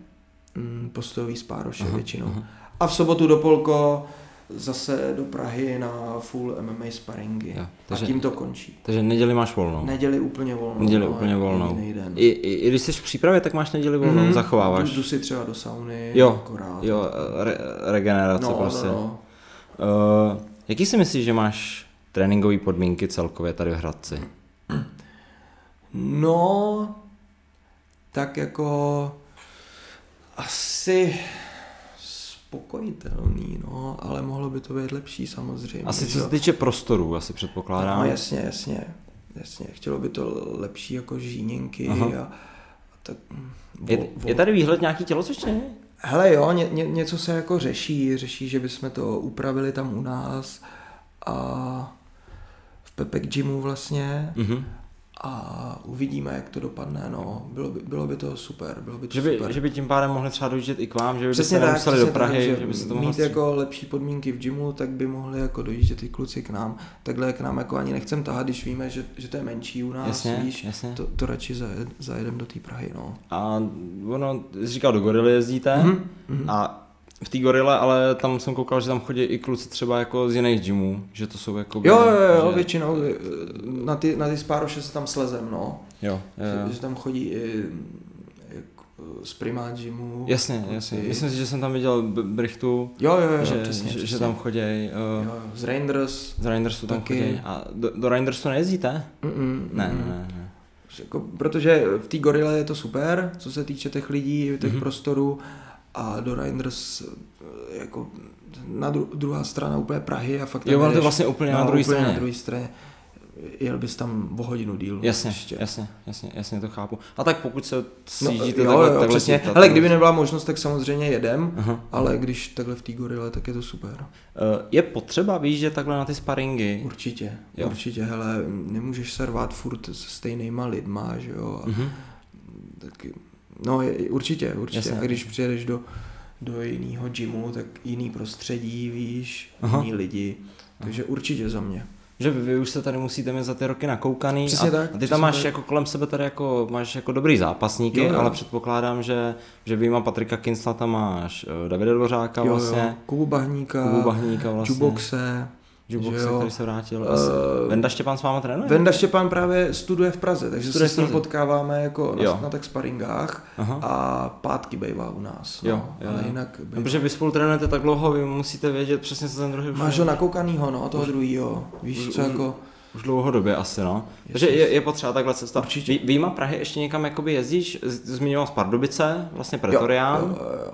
mm, postojový spároše
Aha,
většinou.
aha.
A v sobotu do Polko zase do Prahy na full MMA sparingy.
Jo,
a
takže-
tím to končí.
Takže neděli máš volnou.
Neděli úplně volnou.
Neděli
no,
úplně
Den.
I, i, I když jsi v přípravě, tak máš neděli volnou,
Mhm.
zachováváš.
Jdu, jdu si třeba do sauny.
Jo,
akorát.
jo, re, regenerace
no,
prostě.
no, no.
Uh, jaký si myslíš, že máš tréninkové podmínky celkově tady v Hradci?
No, tak jako asi spokojitelný, no, ale mohlo by to být lepší samozřejmě.
Asi co se týče prostorů, asi předpokládám.
No jasně, jasně, jasně. Chtělo by to lepší jako žíněnky
Aha.
a, a tak... mm,
Je,
vo-
je tady výhled nějaký tělocvičně?
Hele jo, ně, ně, něco se jako řeší, řeší, že bychom to upravili tam u nás a v Pepek Gymu vlastně
Mhm.
A uvidíme, jak to dopadne, no. Bylo by, bylo by to super, bylo by to
Že by,
super.
že by tím pádem mohli třeba dojíždět i k vám, že by
Přesně
se
tak, přesně
do Prahy,
tak,
že by se to mohlo
mít jako lepší podmínky v gymu, tak by mohli jako dojíždět ty kluci k nám. Takhle k nám jako ani nechcem tahat, když víme, že, že to je menší u nás,
Jasně,
víš,
jasně.
to, to radši zajed, zajedem do té Prahy, no.
A ono, jsi říkal, do Gorily jezdíte
Mhm, mhm.
a v té Gorile, ale tam jsem koukal, že tam chodí i kluci třeba jako z jiných gymů, že to jsou jako...
Jo, jo, jo,
že...
většinou eh, na ty, na ty spároše se tam slezem, no.
Jo, jo,
Že,
jo.
že tam chodí i jako, z primát gymu.
Jasně,
kluci.
jasně. Myslím si, že jsem tam viděl Brichtu,
Jo, jo, jo,
že,
přesně,
že,
přesně.
že tam chodí. Uh,
jo, z Rangers.
z Reindersu tam chodí. A do, do Reindersu nejezdíte?
Mm-mm,
Ne,
mm-mm.
ne, ne.
Jako, protože v té gorile je to super, co se týče těch lidí, těch
Mhm.
mm-hmm. prostorů a do Reinders eh, jako na dru- druhá strana úplně Prahy a fakt
Jo, ono to vlastně úplně na
no,
druhé straně.
na druhé straně. Jel bys tam o hodinu díl.
Jasně,
ještě.
jasně, jasně, jasně, to chápu. A tak pokud se
No,
sjíždíte
jo,
takhle,
jo,
takhle
přesně.
sítat,
Hele, kdyby nebyla možnost, tak samozřejmě jedem,
Aha.
ale když takhle v té gorile, tak je to super.
Eh, Je potřeba výjíždět takhle na ty sparingy?
Určitě,
Jo.
určitě, hele, nemůžeš se rvát furt se stejnýma lidma, že jo, a
Mhm.
taky, no určitě, určitě,
Jasně.
a když přijedeš do, do jiného gymu, tak jiný prostředí, víš,
Aha.
jiný lidi, takže určitě za mě.
Že vy, vy už se tady musíte mít za ty roky nakoukaný
Přesně
a,
tak,
a ty tam máš
tak.
jako kolem sebe tady jako, máš jako dobrý zápasníky,
Jo, jo.
ale předpokládám, že, že vyjma Patrika Kinsla tam máš eh, Davida Dvořáka
jo,
vlastně,
jo, Kubu Bahníka,
Kubu Bahníka vlastně,
Juboxe, Jo.
který se vrátil.
Eh,
Venda Štěpán s váma trénuje?
Venda Štěpán právě studuje v Praze, takže
Studuje
se s ním potkáváme jako
Jo.
na, na tak sparingách
Aha.
a pátky bývá u nás, no,
Jo, jo,
ale
jo.
jinak
No, protože vy spolu trénujete tak dlouho, vy musíte vědět přesně, co ten druhý
Máš ho nakoukanýho, no, toho druhýho, víš
už-
co
už-
jako...
Už dlouhodobě asi, no.
Yes,
Takže je, je potřeba takhle cesta.
Určitě.
Vy, výjima Prahy ještě někam jakoby jezdíš? Zmiňoval z Pardubice, vlastně Pretorián.
Jo, jo, jo.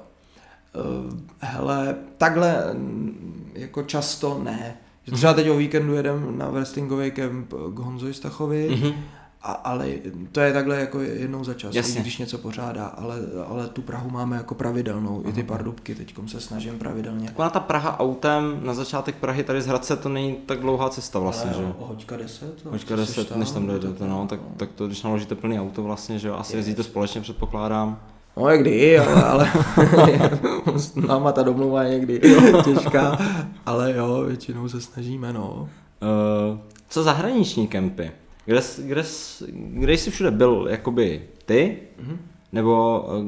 Uh, hele, takhle mm, jako často ne. Že třeba teď o víkendu jedem na wrestlingový kemp k Honzovi Stachovi,
Mhm.
a, ale to je takhle jako jednou za čas,
Jasně.
když něco pořádá, ale, ale tu Prahu máme jako pravidelnou, i ty Pardubky teďkom se snažím pravidelně.
Taková ta Praha autem, na začátek Prahy tady z Hradce, to není tak dlouhá cesta vlastně,
Ale
že?
jo, hoďka 10. no,
Počkat
co seš
10, než tam dojedete, no, tak, tak to, když naložíte plný auto vlastně, že jo, asi jezdíte společně, předpokládám.
No jak kdy, ale, ale s <laughs> náma ta domluva je někdy těžká, ale jo, většinou se snažíme, no.
Uh, co zahraniční kempy? Kde, jsi- kde, kde jsi všude byl, jakoby ty?
Mhm.
Nebo uh,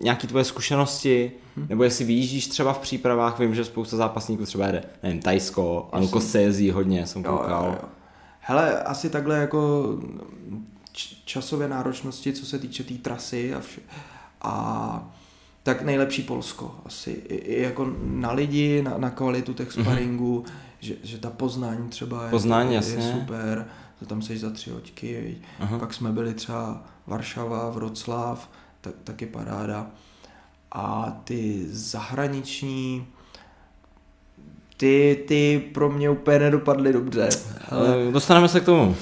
nějaký tvoje zkušenosti? Nebo jestli vyjíždíš třeba v přípravách, vím, že spousta zápasníků třeba jede, nevím, Tajsko, Anko se jezdí hodně, jsem
Jo,
koukal.
jo, jo. Hele, asi takhle jako č- časové náročnosti, co se týče té tý trasy a, vše, a tak nejlepší Polsko asi. I, i jako na lidi, na, na kvalitu těch sparingů, že, že ta Poznaň třeba je,
Poznaň,
je,
jasně.
je super, to tam seš za tři hoďky.
Aha.
pak jsme byli třeba Varšava, Vroclav, tak, taky paráda. A ty zahraniční, ty, ty pro mě úplně nedopadly dobře. Ale
Ale dostaneme se k tomu.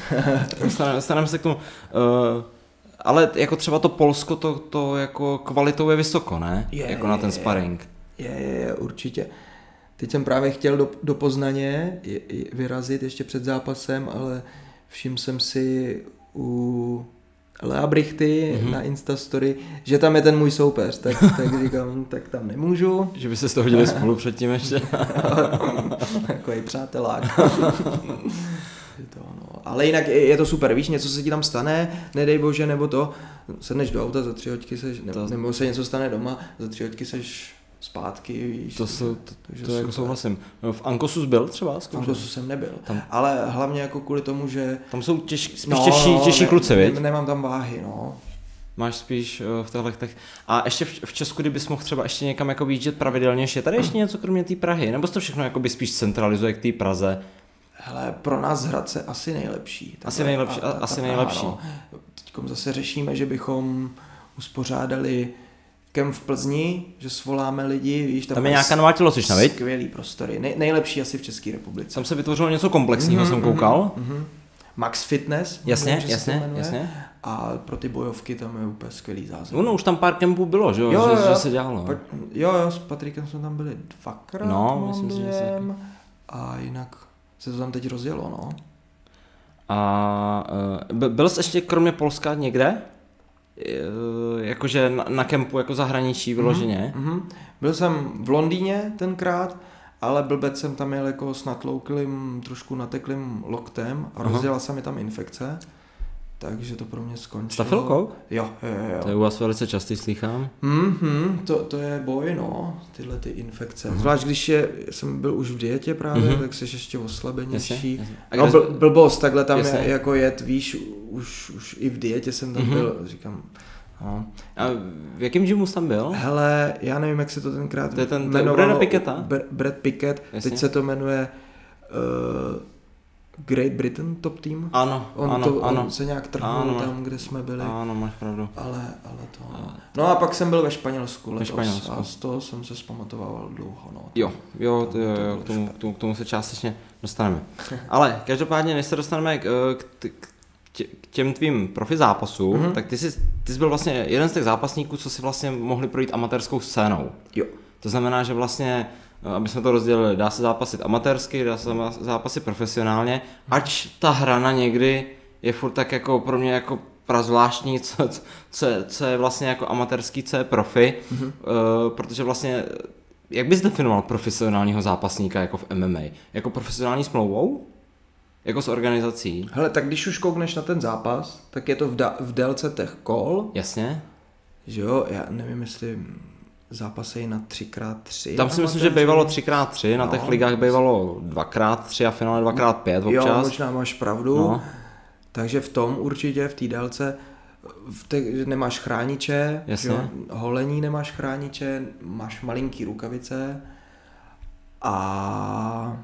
dostaneme, dostaneme se k tomu. Uh, ale jako třeba to Polsko, to, to jako kvalitou je vysoko, ne?
Je,
jako na ten sparring.
Je, je, je, určitě. Teď jsem právě chtěl do, do Poznaně je, je, vyrazit ještě před zápasem, ale všiml jsem si u Lea Brichty
Mhm.
mm-hmm. na Instastory, že tam je ten můj soupeř, tak, <laughs> tak říkám, tak tam nemůžu,
Že by se z toho hodili <laughs> spolu předtím ještě.
takový přátelák. <laughs> To, no. Ale jinak je, je to super, víš, něco se ti tam stane, nedej bože, nebo to, sedneš do auta, za tři hoďky seš, ne,
To-
nebo se něco stane doma, za tři hoďky seš zpátky, víš.
To, jsou, to,
takže
to jako souhlasím. V Ankosu byl třeba?
V
Zkoušel?
Angosu jsem nebyl,
Tam-
ale hlavně jako kvůli tomu, že...
Tam jsou těž, spíš no, těžší, těžší
ne,
kluci,
ne? Nemám tam váhy, no.
Máš spíš uh, v těchto těch. A ještě v, v Česku, kdybys mohl třeba ještě někam jako výjíždět pravidelně, je tady ještě <clears throat> něco kromě té Prahy? Nebo se to všechno jako by spíš centralizuje k té Praze?
Hele, pro nás Hradce asi nejlepší.
Asi nejlepší, a- asi nejlepší.
No. Teďkom zase řešíme, že bychom uspořádali kem v Plzni, že svoláme lidi, víš,
Tam je nějaká nová tělocvična, viď?
Skvělý prostory, Nej, nejlepší asi v České republice.
Tam se vytvořilo něco komplexního,
Mhm,
jsem koukal.
Mhm. Max Fitness,
Jasně,
to
jasně, jasně.
a pro ty bojovky tam je úplně skvělý zázemí.
No, no už tam pár kempů bylo, že jo,
Jo,
že,
jo.
že se dělalo.
Pa, jo, jo, s Patrikem jsme tam byli dvakrát,
No, myslím si, že se.
A jinak se to tam teď rozjelo, no.
A by- byl jsi ještě kromě Polska někde? Uh, jakože na, na kempu jako zahraničí vyloženě?
Mhm. Byl jsem v Londýně tenkrát, ale blbec jsem tam jel jako s natlouklým, trošku nateklým loktem a rozjela se mi tam infekce. Takže to pro mě skončilo.
Stafilkou?
Jo, jo, jo.
To je u vás velice častý slýchám.
Mhm, to, to je boj, no, tyhle ty infekce. Zvlášť když je, jsem byl už v dietě právě,
Mhm.
tak jsi ještě oslabenější.
Jasně, jasně. A
No, bl- blbost, takhle tam
Jasně.
je, jako jet, víš, už, už i v dietě jsem tam
Mhm.
byl, říkám, no.
A v jakém gymu jsi tam byl?
Hele, já nevím, jak se to tenkrát
To je ten-
jmenovalo.
Brada Picketta?
Br- Brad Pickett,
Jasně.
teď se to jmenuje uh, Great Britain Top Team.
Ano,
On,
ano,
to,
ano.
on se nějak trhnul
Ano,
tam, kde jsme byli.
Ano, máš pravdu.
Ale, ale to... No a pak jsem byl ve Španělsku letos
Španělsku.
a z toho jsem se zpamatoval dlouho. No.
Jo, jo, to, jo, jo k, tomu, k, tomu, k tomu se částečně dostaneme. <laughs> Ale každopádně, než se dostaneme k, k, t- k k těm tvým profi zápasům,
Mhm.
mm-hmm. tak ty jsi, ty jsi byl vlastně jeden z těch zápasníků, co si vlastně mohli projít amatérskou scénou.
Jo.
To znamená, že vlastně, eh, aby jsme to rozdělili, dá se zápasit amatérsky, dá se zápasit profesionálně, ač ta hrana někdy je furt tak jako pro mě jako prazvláštní, <laughs> co, co, je- co je vlastně jako amatérský, co je profi, mm-hmm. uh, protože vlastně, jak bys definoval profesionálního zápasníka jako v MMA? Jako profesionální smlouvou? Jako s organizací?
Hele, tak když už koukneš na ten zápas, tak je to v, da- v délce těch kol,
Jasně?
že jo, já nevím, jestli zápasejí na 3x3.
Tam si myslím, že bývalo 3x3, na těch
No.
ligách bývalo 2x3 a finále 2x5
Jo,
občas.
možná máš pravdu.
No.
Takže v tom určitě, v té délce, v te, že nemáš chrániče,
Jasně.
že jo, holení nemáš chrániče, máš malinký rukavice a,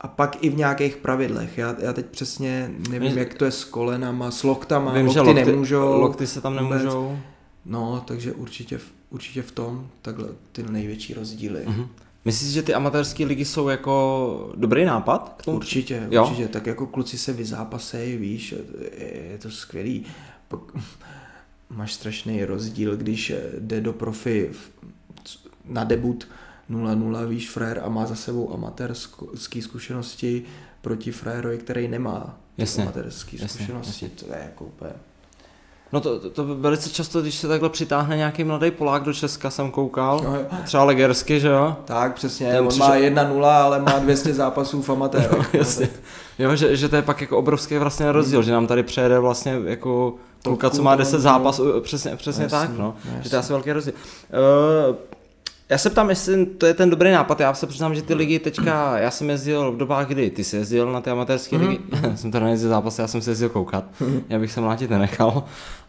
a pak i v nějakých pravidlech. Já, já teď přesně nevím,
Vím,
jak to je s kolenama, s loktama,
Vím,
lokty,
že lokty,
nemůžou.
lokty se tam
vůbec.
nemůžou.
No, takže určitě, v- určitě v tom takhle ty největší rozdíly.
Mhm. Myslíš, že ty amatérské ligy jsou jako dobrý nápad? K tomu?
Určitě,
Jo?
určitě. Tak jako kluci se vyzápasejí, víš, je, to skvělý. Pak <laughs> máš strašný rozdíl, když jde do profi na debut 0-0, víš, frér a má za sebou amatérské zkušenosti proti frérovi, který nemá
Jasně,
amatérské
jasně,
zkušenosti. To je jako úplně...
No to, to, to velice často, když se takhle přitáhne nějaký mladý Polák do Česka, jsem koukal,
No jo.
třeba Legersky, že jo?
Tak, přesně,
Ten
on
přišel-
má 1-0, ale má 200 zápasů v amatérech. <laughs>
Jasně. Jo, že, že to je pak jako obrovský vlastně rozdíl, že nám tady přejede vlastně jako kluka, co má
Topku,
10
no.
zápasů, přesně, přesně
Jasný,
tak, no.
jasný.
Že to je asi velký rozdíl. Uh, já se ptám, jestli to je ten dobrý nápad. Já se přiznám, že ty ligy teďka, já jsem jezdil v dobách, kdy ty jsi jezdil na ty amatérské ligy, <laughs> jsem teda nejezdil zápasy, já jsem se jezdil koukat, já bych se mlátit nenechal.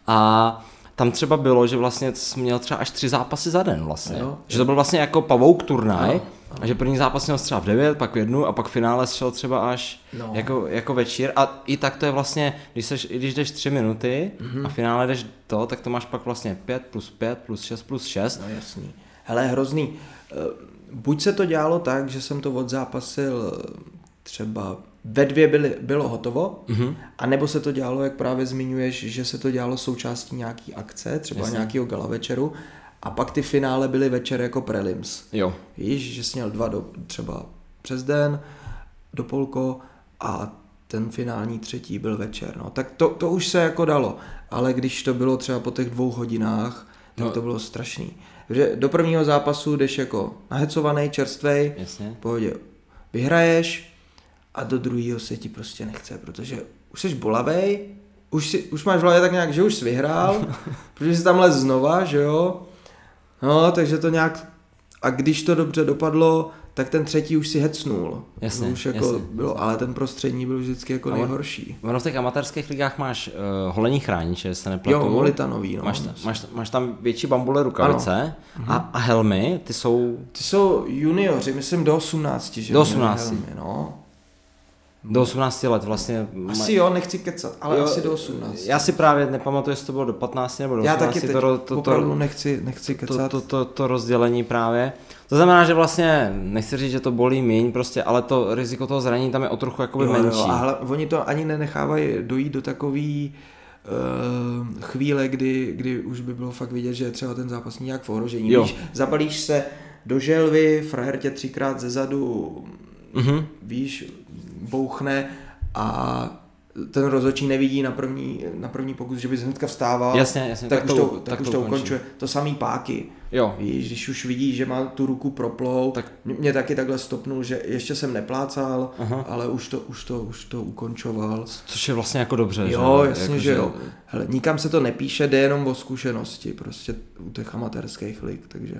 A tam třeba bylo, že vlastně jsi měl třeba až tři zápasy za den vlastně.
Jo.
Že to byl vlastně jako pavouk turnaj,
Ano,
a že první zápas měl třeba v 9, pak v jednu a pak v finále šel třeba až
No.
jako, jako večír. A i tak to je vlastně, když, seš, i když jdeš 3 minuty
Mhm.
a v finále jdeš to, tak to máš pak vlastně 5 plus 5 plus 6 plus 6.
No jasný. Hele, hrozný. Eh, Buď se to dělalo tak, že jsem to odzápasil eh, třeba ve dvě byly, bylo hotovo,
Mhm.
mm-hmm. anebo se to dělalo, jak právě zmiňuješ, že se to dělalo součástí nějaký akce, třeba
Jasně.
Nějakého gala večeru, a pak ty finále byly večer jako prelims.
Jo.
Víš, že jsi měl dva do, třeba přes den, do polko a ten finální třetí byl večer. No. Tak to, to už se jako dalo, ale když to bylo třeba po těch dvou hodinách, tak
no.
to bylo strašný. Že do prvního zápasu jdeš jako nahecovaný, čerstvej,
Jasně.
v pohodě vyhraješ a do druhého se ti prostě nechce, protože už jsi bolavej, už, si, už máš v hlavě tak nějak, že už jsi vyhrál, <laughs> protože jsi tam les znova, že jo. No, takže to nějak, a když to dobře dopadlo, tak ten třetí už si hecnul.
Jasně,
To už jako
jasně.
bylo, ale ten prostřední byl vždycky jako
Ale-
nejhorší.
Ono v těch amatérských ligách máš uh, holení chrániče, se nepletu.
Jo, molitanový, no.
Máš, máš, máš tam větší bambule rukavice a, a helmy, ty jsou
Ty jsou junioři, myslím do 18, že?
Do
měli
18.
helmy, no.
do 18 let vlastně.
Asi jo, nechci kecat, ale
Jo,
asi do 18.
Já si právě nepamatuju, jestli to bylo do 15 nebo do 18.
Já taky teď
to, to,
opravdu
to,
nechci, nechci
to,
kecat.
to, to, to rozdělení právě. To znamená, že vlastně, nechci říct, že to bolí míň, prostě, ale to riziko toho zranění tam je o trochu jakoby
jo,
menší.
Jo, a hla, oni to ani nenechávají dojít do takový uh, chvíle, kdy, kdy už by bylo fakt vidět, že je třeba ten zápasník nějak v ohrožení.
Jo.
Víš, zapalíš se do želvy, frajer tě třikrát ze zadu,
Mhm.
víš, bouchne a ten rozhodčí nevidí na první, na první pokus, že bys hnedka vstával,
Jasně, jasně,
tak,
tak
už
to-
to, tak,
tak
už
to
ukončuje. To samý páky.
Jo.
Víš, když už vidí, že má tu ruku proplou,
Tak-
mě, taky takhle stopnul, že ještě jsem neplácal,
Aha.
ale už to, už to, už to ukončoval.
Což je vlastně jako dobře, že?
Jo, jasně,
Jako,
že jo. Hele, nikam se to nepíše, jde jenom o zkušenosti, prostě u těch amatérských lig, takže...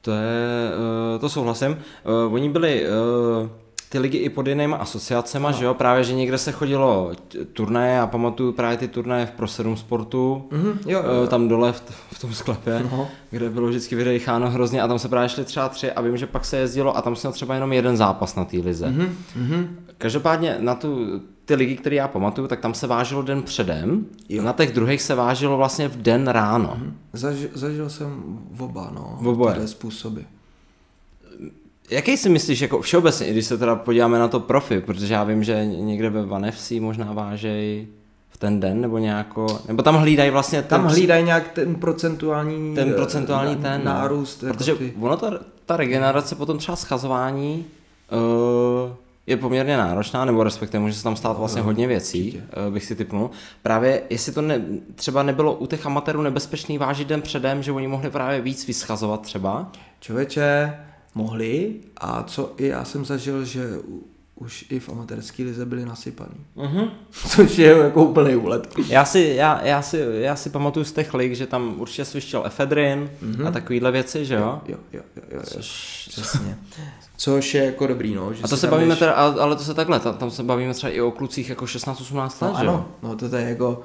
To je, eh, to souhlasím. Eh, Oni byli eh, ty ligy i pod jinýma asociacema, že jo, právě, že někde se chodilo turnaje, já pamatuju právě ty turnaje v Pro 7 sportu,
Mhm, jo, jo,
eh,
jo.
tam dole v, t- v tom sklepě,
No.
kde bylo vždycky vydecháno hrozně a tam se právě šli třeba tři a vím, že pak se jezdilo a tam jsem měl třeba jenom jeden zápas na té lize.
Mhm, mhm.
Každopádně na tu, ty ligy, které já pamatuju, tak tam se vážilo den předem,
Jo.
na těch druhých se vážilo vlastně v den ráno.
Zaži, zažil jsem oba, no.
Oboje.
Tyhle způsoby.
Jaký si myslíš, jako všeobecně, když se teda podíváme na to profi, protože já vím, že někde ve Van FC možná vážej v ten den, nebo nějako, nebo tam hlídají vlastně ten,
Tam hlídají nějak ten procentuální,
ten
eh,
procentuální
na-
ten, no.
nárůst. jako
protože
ty.
ono ta, ta regenerace potom třeba schazování uh, je poměrně náročná, nebo respektive může se tam stát vlastně hodně věcí, uh, bych si typnul. Právě jestli to ne, třeba nebylo u těch amatérů nebezpečný vážit den předem, že oni mohli právě víc vyschazovat třeba.
Člověče mohli a co i já jsem zažil, že už i v amatérské lize byli nasypaný.
Uh-huh.
Což je jako úplný úlet.
Já si, já, já, si, já si pamatuju z těch lig, že tam určitě svištěl efedrin mm-hmm. a takovýhle věci, že jo?
Jo, jo, jo, jo, jo.
Což,
Přesně. Což je jako dobrý, no. Že
a to se bavíme
jdeš-
teda, ale to se takhle, tam, tam se bavíme třeba i o klucích jako 16-18 let,
No
že jo?
ano, no to je jako...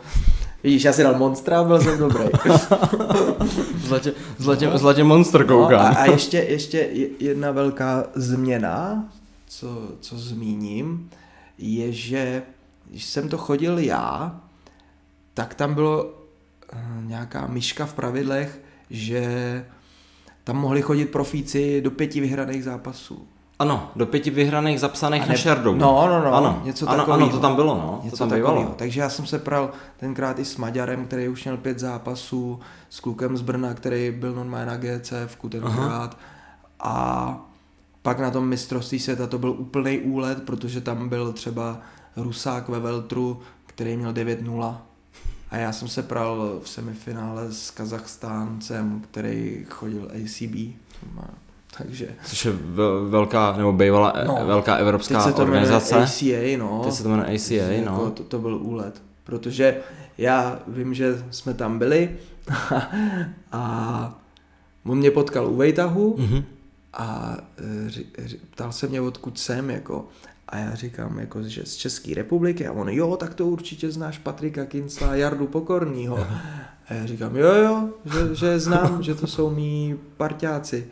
Vidíš, já si dal Monstra a byl jsem dobrý. <laughs>
Zlatě, zlatě, zlatě monster
No, a,
koukám.
a <laughs> ještě, ještě je- jedna velká změna, co, co zmíním, je, že když jsem to chodil já, tak tam bylo eh, nějaká myška v pravidlech, že tam mohli chodit profíci do pěti vyhraných zápasů.
Ano, do pěti vyhraných zapsaných
A
na
ne-
Sherdou.
No, no, no,
ano,
něco
ano,
takovýho.
ano, to tam bylo, no,
Něco
to tam
takového.
bývalo.
Takže já jsem se pral tenkrát i s Maďarem, který už měl pět zápasů, s klukem z Brna, který byl normálně na GCF tenkrát. A pak na tom mistrovství světa to byl úplný úlet, protože tam byl třeba Rusák ve Veltru, který měl 9-0. A já jsem se pral v semifinále s Kazachstáncem, který chodil ACB. Takže
Což je vel- velká, nebo bývala
No,
no, velká evropská
teď se to
organizace.
ACA, no.
Teď se to jmenuje ACA,
Jako
no.
to, to byl úlet, protože já vím, že jsme tam byli <laughs> a on mě potkal u Vejtahu
Mhm.
a e, ři, ři, ptal se mě, odkud jsem, jako, a já říkám, jako, že z České republiky a on, jo, tak to určitě znáš Patrika Kincla a Jardu Pokornýho. A já říkám, jo, jo, že, že znám, že to jsou mý parťáci.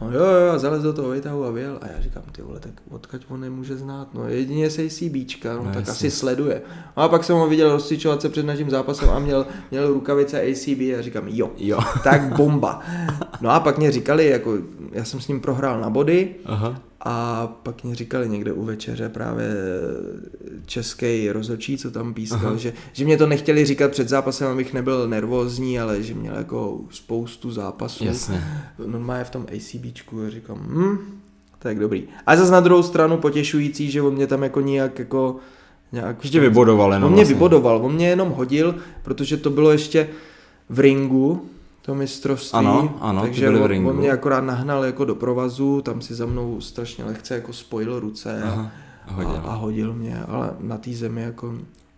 A on, jo, jo, zalez do toho Vejtahu a vyjel. A já říkám, ty vole, tak odkaď on nemůže znát, no jedině se ACBčka, no,
No,
no tak
jasně.
asi sleduje. A pak jsem ho viděl rozcvičovat se před naším zápasem a měl, měl rukavice ACB a říkám, jo,
Jo.
tak bomba. No a pak mě říkali, jako, já jsem s ním prohrál na body
Aha.
A pak mě říkali někde u večeře právě český rozhodčí, co tam pískal,
Aha.
že, že mě to nechtěli říkat před zápasem, abych nebyl nervózní, ale že měl jako spoustu zápasů.
Jasně.
Normálně v tom ACBčku a říkám, hm, tak dobrý. A zase na druhou stranu potěšující, že on mě tam jako nijak jako nějak...
Že tě vybodoval jenom
On mě
vlastně.
vybodoval, on mě jenom hodil, protože to bylo ještě v ringu, to mistrovství.
Ano, ano,
takže on,
ringu.
on mě akorát nahnal jako do provazu, tam si za mnou strašně lehce jako spojil ruce a,
Aha. A hodil.
a, a hodil mě, ale na té zemi jako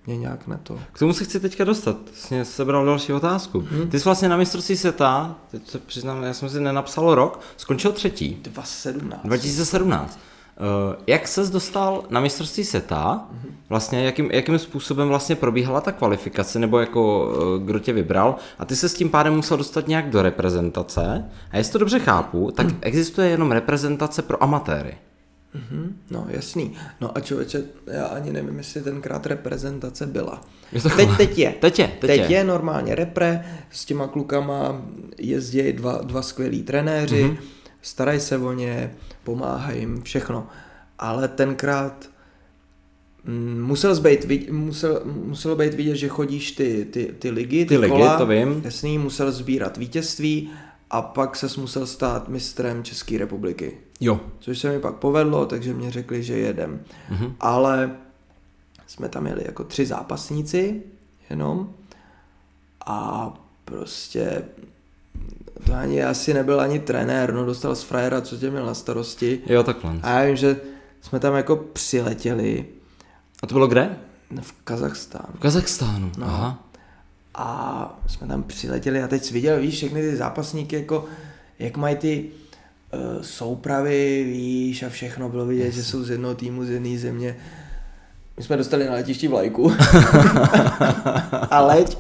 mě nějak ne to.
K tomu se chci teďka dostat. Jsi sebral další otázku.
Hm?
Ty jsi vlastně na mistrovství světa, teď se přiznám, já jsem si nenapsal rok, skončil třetí.
2017.
2017. Uh, jak ses dostal na mistrovství světa? Vlastně jakým, jakým způsobem vlastně probíhala ta kvalifikace, nebo jako uh, kdo tě vybral? A ty se s tím pádem musel dostat nějak do reprezentace. A jestli to dobře chápu, tak existuje jenom reprezentace pro amatéry.
Mhm, No, jasný. No a člověče, já ani nevím, jestli tenkrát reprezentace byla.
Je to
Teď, teď je.
Teď je, teď,
Teď je normálně repre, s těma klukama jezdí dva, dva skvělí trenéři,
Mhm.
mm-hmm. Starají se o ně, pomáhají jim, všechno. Ale tenkrát mm, musel být, musel, muselo být vidět, že chodíš ty, ty, ty ligy, ty,
Ty ligy,
kola,
to vím.
Jasný, musel sbírat vítězství a pak ses musel stát mistrem České republiky.
Jo.
Což se mi pak povedlo, takže mě řekli, že jedem.
Mhm.
Ale jsme tam jeli jako tři zápasníci jenom a prostě to ani asi nebyl ani trenér, no dostal z frajera, co tě měl na starosti.
Jo, takhle.
A já vím, že jsme tam jako přiletěli
A to bylo kde?
v Kazachstánu.
V Kazachstánu.
No.
Aha.
A jsme tam přiletěli a teď jsi viděl, víš, všechny ty zápasníky, jako, jak mají ty uh, soupravy, víš, a všechno bylo vidět, že jsou z jednoho týmu, z jedné země. My jsme dostali na letišti vlajku. <laughs> a leď.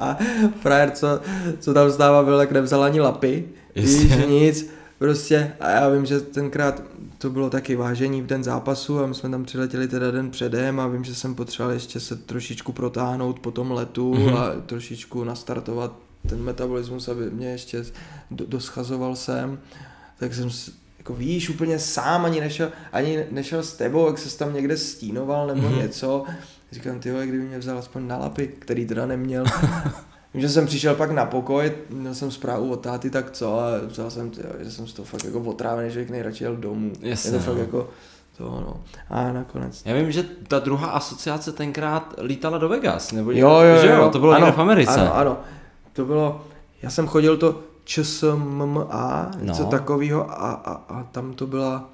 A frajer, co, co tam stává, byl, jak nevzal ani lapy. Víš,
Jasně.
nic. Prostě. A já vím, že tenkrát to bylo taky vážení v den zápasu a my jsme tam přiletěli teda den předem a vím, že jsem potřeboval ještě se trošičku protáhnout po tom letu
Mhm.
a trošičku nastartovat ten metabolismus, aby mě ještě do, doschazoval sem. Tak jsem jako víš, úplně sám ani nešel, ani nešel s tebou, jak se tam někde stínoval nebo
Mhm.
něco. Říkám, ty jak kdyby mě vzal aspoň na lapy, který teda neměl. <laughs> Vím, že jsem přišel pak na pokoj, měl jsem zprávu od táty, tak co, a vzal jsem, tyjo, že jsem z toho fakt jako otrávený, že bych nejradši jel domů.
Jasně,
Je to fakt
no.
jako to, no. A nakonec.
Já vím, že ta druhá asociace tenkrát lítala do Vegas, nebo
Jo, jo,
že
jo.
To bylo
ano,
někde v Americe.
Ano, ano. To bylo, já jsem chodil to ČSMMA, něco
No.
takového a, a, a tam to byla,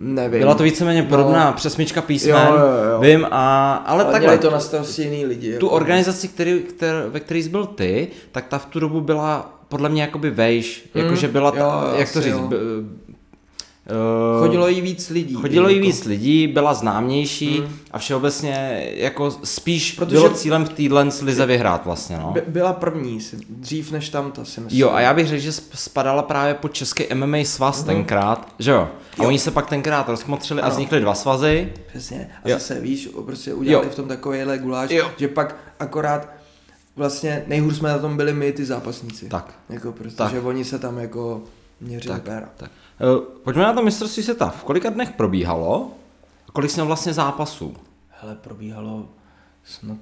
nevím.
Byla to víceméně
No.
podobná přesmička písmen,
Jo, jo, jo.
vím, a, ale,
ale
takhle,
to na starosti jiný lidi.
tu
jako.
organizaci, který, kter, ve které jsi byl ty, tak ta v tu dobu byla podle mě jakoby vejš,
Mm,
jakože byla, ta,
jo,
jak to říct,
jo.
Uh,
Chodilo jí víc lidí.
Chodilo jí
jako.
víc lidí, byla známější
Mm.
a všeobecně jako spíš
Protože-
bylo cílem v téhle lize vyhrát vlastně, no.
By, byla první, dřív než tam ta si myslím.
Jo, a já bych řekl, že sp- spadala právě pod český MMA svaz
Mhm.
tenkrát, že jo? A
Jo.
oni se pak tenkrát rozkmotřili a
Ano.
vznikly dva svazy.
Přesně. A
Jo.
zase víš, prostě udělali
Jo.
v tom takovýhle guláš,
Jo.
že pak akorát vlastně nejhůř jsme na tom byli my, ty zápasníci.
Tak.
Jako prostě,
Tak.
že oni se tam jako měřili
Tak,
péra.
tak. Eh, Pojďme na to mistrovství světa. V kolika dnech probíhalo? A kolik jsi měl vlastně zápasů?
Hele, probíhalo snad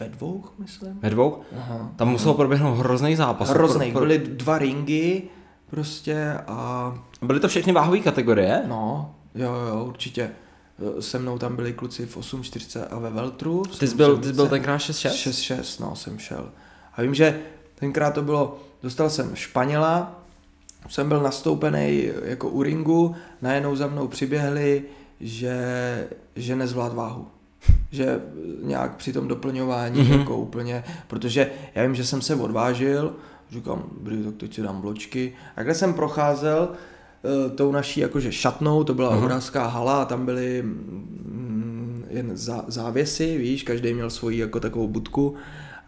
ve dvou, myslím.
Ve dvou?
Aha.
Tam muselo proběhnout hrozný zápas.
Hrozný,
Pro- pro-
byly dva ringy prostě a
Byly to všechny váhové kategorie?
no, jo, jo, určitě. Se mnou tam byli kluci v 8.40 a ve Veltru.
Ty jsi byl, ty jsi byl tenkrát 6-6?
6-6, no, jsem šel. A vím, že tenkrát to bylo, dostal jsem Španěla, jsem byl nastoupený jako u ringu, najednou za mnou přiběhli, že, že nezvlád váhu. Že nějak při tom doplňování
Mhm.
mm-hmm. jako úplně, protože já vím, že jsem se odvážil, říkám, dobrý, tak teď si dám bločky. A když jsem procházel uh, tou naší jakože šatnou, to byla obrovská hala a tam byly mm, jen zá, závěsy, víš, každý měl svoji jako takovou budku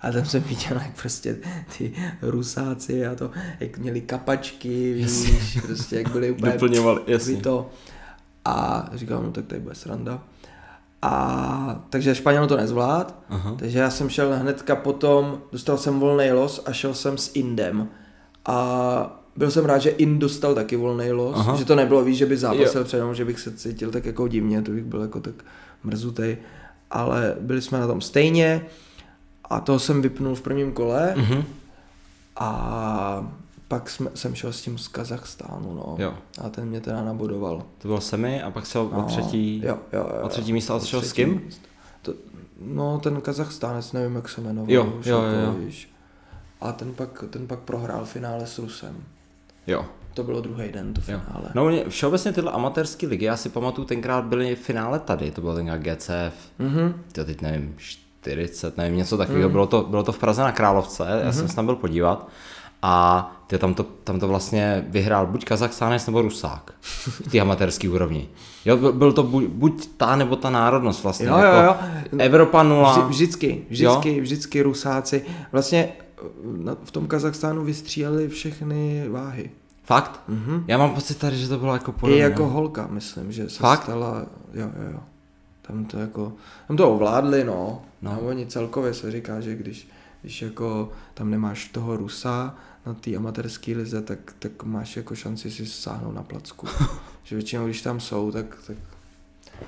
a tam jsem viděl, jak prostě ty rusáci a to, jak měli kapačky, víš, prostě jak byli úplně
Doplňovali, jasně.
to. A říkám, no tak tady bude sranda. A takže Španěl to nezvlád,
Aha.
takže já jsem šel hnedka potom, dostal jsem volný los a šel jsem s Indem. A byl jsem rád, že Ind dostal taky volný los,
Aha.
Že to nebylo, víš, že by zápasil mnou, že bych se cítil tak jako divně, to bych byl jako tak mrzutej. Ale byli jsme na tom stejně a toho jsem vypnul v prvním kole
Mhm.
a pak jsme, jsem šel s tím z Kazachstánu, no.
Jo.
A ten mě teda nabodoval.
To bylo semi a pak se o
No,
třetí,
jo, jo, jo,
o třetí místo a
o
šel s kým?
To, no, ten Kazachstánec, nevím, jak se jmenoval.
Jo,
už
jo,
jako,
jo.
Víš. A ten pak, ten pak prohrál finále s Rusem.
Jo.
To bylo druhý den, to
Jo.
finále.
No mě- všeobecně tyhle amatérské ligy, já si pamatuju, tenkrát byly finále tady, to bylo tenkrát GCF,
Mhm.
to teď nevím, 40, nevím, něco takového,
Mm.
bylo, to, bylo to v Praze na Královce, já
Mhm.
jsem se tam byl podívat a ty, tam, to, tam to vlastně vyhrál buď Kazachstánec nebo Rusák v té amatérské úrovni. Jo, byl, to buď, buď ta nebo ta národnost vlastně,
Jo,
jako
jo, jo.
Evropa nula.
Vždy, vždycky, vždycky, vždycky Rusáci. Vlastně eh, v tom Kazachstánu vystříleli všechny váhy.
Fakt?
Mhm.
Já mám pocit tady, že to bylo jako
I
podobné.
jako holka, myslím, že se
Fakt?
stala, jo, jo, jo. Tam to jako, tam to ovládli, no.
No.
A oni celkově se říká, že když, když jako tam nemáš toho Rusa na té amatérské lize, tak, tak máš jako šanci si sáhnout na placku. <laughs> že většinou, když tam jsou, tak, tak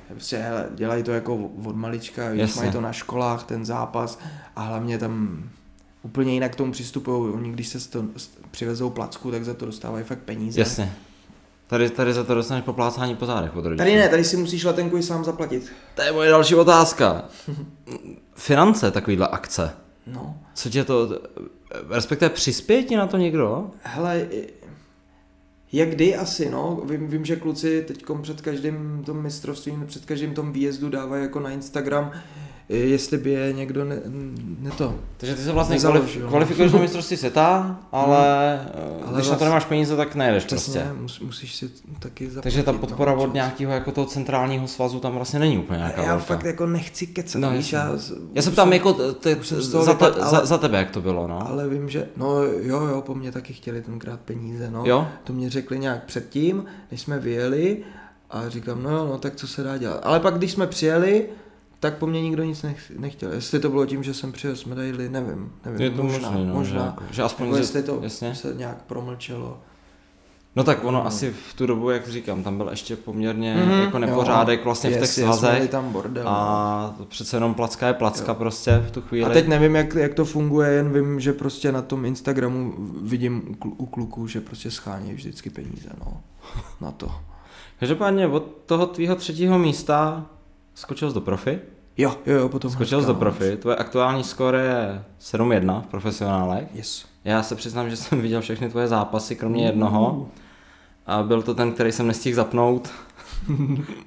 Prostě, hele, dělají to jako od malička, víš, mají to na školách, ten zápas a hlavně tam úplně jinak k tomu přistupují. Oni, když se to, přivezou placku, tak za to dostávají fakt peníze.
Jasně. Tady, tady za to dostaneš poplácání po zádech od rodičů.
Tady ne, tady si musíš letenku i sám zaplatit.
To je moje další otázka. <laughs> Finance takovýhle akce.
No,
Co tě to, respektive přispěje ti na to někdo?
hele, jak kdy asi, no, vím, vím že kluci teď před každým tom mistrovstvím, před každým tom výjezdu dávají jako na Instagram, jestli by je někdo ne, ne to.
Takže ty se vlastně
Nezaložil, no.
kvalifikuješ na mistrovství světa, <laughs> ale, ale
Ale
když na to
vlastně-
nemáš peníze, tak nejedeš
Přesně,
prostě.
mus, musíš si taky zaplatit.
Takže ta podpora
no,
od nějakého jako toho centrálního svazu tam vlastně není úplně nějaká
Já
velká.
fakt jako nechci kecat,
No,
no, víš, já,
Já se ptám jako t-
už jsem z toho
za, te,
vypadl,
za,
ale-
za tebe, jak to bylo, no.
Ale vím, že, no jo, jo, po mně taky chtěli tenkrát peníze, no.
Jo?
To mě řekli nějak předtím, než jsme vyjeli a říkám, no jo, no tak co se dá dělat. Ale pak, když jsme přijeli, tak po mně nikdo nic nech, nechtěl. Jestli to bylo tím, že jsem přijel s medaily, nevím. nevím
Je to
možná,
možný, no,
možná.
Že, jako, že aspoň
Jako jestli to
jasně.
se nějak promlčelo.
No tak ono
No.
asi v tu dobu, jak říkám, tam byl ještě poměrně
Mhm,
jako nepořádek
jo.
vlastně v těch
Yes,
svazech.
tam bordel. no.
A to přece jenom placka je placka
Jo.
prostě v tu chvíli.
A teď nevím, jak, jak to funguje, jen vím, že prostě na tom Instagramu vidím u kluků, že prostě schání vždycky peníze, no. Na to.
Každopádně od toho tvýho třetího místa skočil jsi do profi.
Jo, jo, jo, potom
Skočil jsi do profi. Tvoje aktuální skóre je 7-1 v profesionálech.
Yes.
Já se přiznám, že jsem viděl všechny tvoje zápasy, kromě jednoho. A byl to ten, který jsem nestihl zapnout.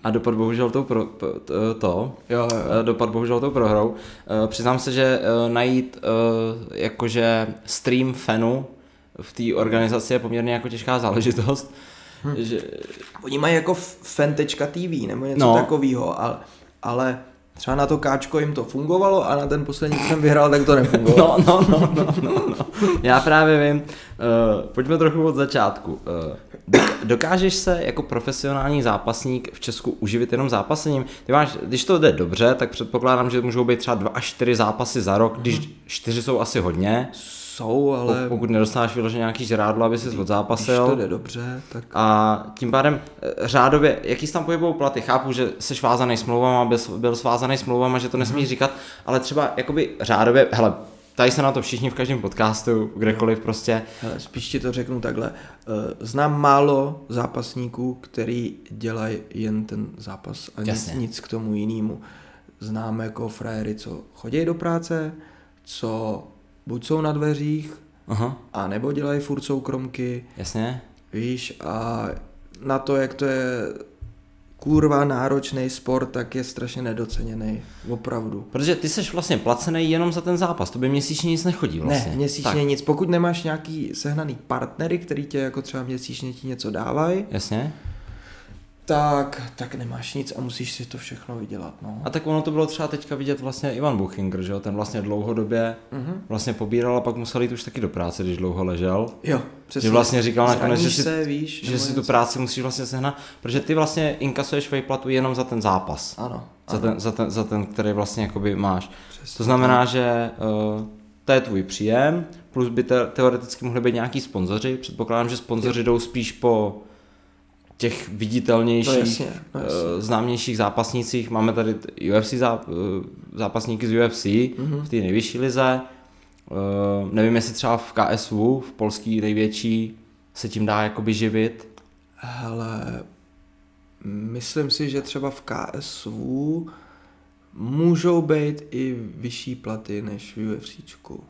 A dopad bohužel tou pro, p- t- to,
Jo, jo.
Dopad bohužel tou prohrou. Eh, Přiznám se, že eh, najít eh, jakože stream fanu v té organizaci je poměrně jako těžká záležitost.
Hm.
Že,
Oni mají jako fan.tv nebo něco
No.
takového, ale, ale třeba na to káčko jim to fungovalo a na ten poslední, jsem vyhrál, tak to nefungovalo.
no, no, no, no, no, no. Já právě vím. Uh, pojďme trochu od začátku. Uh, dokážeš se jako profesionální zápasník v Česku uživit jenom zápasením? Ty máš, když to jde dobře, tak předpokládám, že můžou být třeba dva až čtyři zápasy za rok, když čtyři jsou asi hodně.
Jsou, ale.
Pokud nedostáš vyloženě nějaký žrádlo, aby si
když to
odzápasil.
jde dobře, tak
A tím pádem eh, řádově, jaký tam pohybují platy? Chápu, že jsi vázaný smlouvama, byl, byl svázaný smlouvama, že to nesmíš říkat, ale třeba jakoby řádově, hele, tady se na to všichni v každém podcastu, kdekoliv prostě,
hele, spíš ti to řeknu takhle. Eh, Znám málo zápasníků, který dělají jen ten zápas a nic, nic k tomu jinému. Znám jako frajery, co chodí do práce, co buď jsou na dveřích,
aha,
a nebo dělají furt soukromky,
jasně,
Víš, a na to, jak to je kurva náročný sport, tak je strašně nedoceněný. Opravdu.
protože ty seš vlastně placený jenom za ten zápas, to by měsíčně nic nechodí vlastně.
Ne, měsíčně
tak,
nic. Pokud nemáš nějaký sehnaný partnery, který tě jako třeba měsíčně ti něco dávají,
Jasně.
Tak, tak nemáš nic a musíš si to všechno vydělat. No.
A tak ono to bylo třeba teďka vidět vlastně Ivan Buchinger, že jo, ten vlastně dlouhodobě
Mhm.
vlastně pobíral a pak musel jít už taky do práce, když dlouho ležel.
Jo, přesně.
Že vlastně říkal nakonec, že si,
se, víš,
že si tu práci musíš vlastně sehnat, protože ty vlastně inkasuješ výplatu jenom za ten zápas.
Ano,
Za
ano,
ten, za, ten, za ten, který vlastně jakoby máš.
přesně
To znamená, že uh, to je tvůj příjem, plus by te, teoreticky mohli být nějaký sponzoři. Předpokládám, že sponzoři jdou spíš po těch
No
viditelnějších,
jasně, no jasně.
uh, známějších zápasnících. Máme tady UFC zá, uh, zápasníky z UFC
Mhm.
v té nejvyšší lize. Uh, nevím, jestli třeba v KSU, v polský největší, se tím dá jakoby živit.
Hele, myslím si, že třeba v KSU můžou být i vyšší platy než v UFCčku.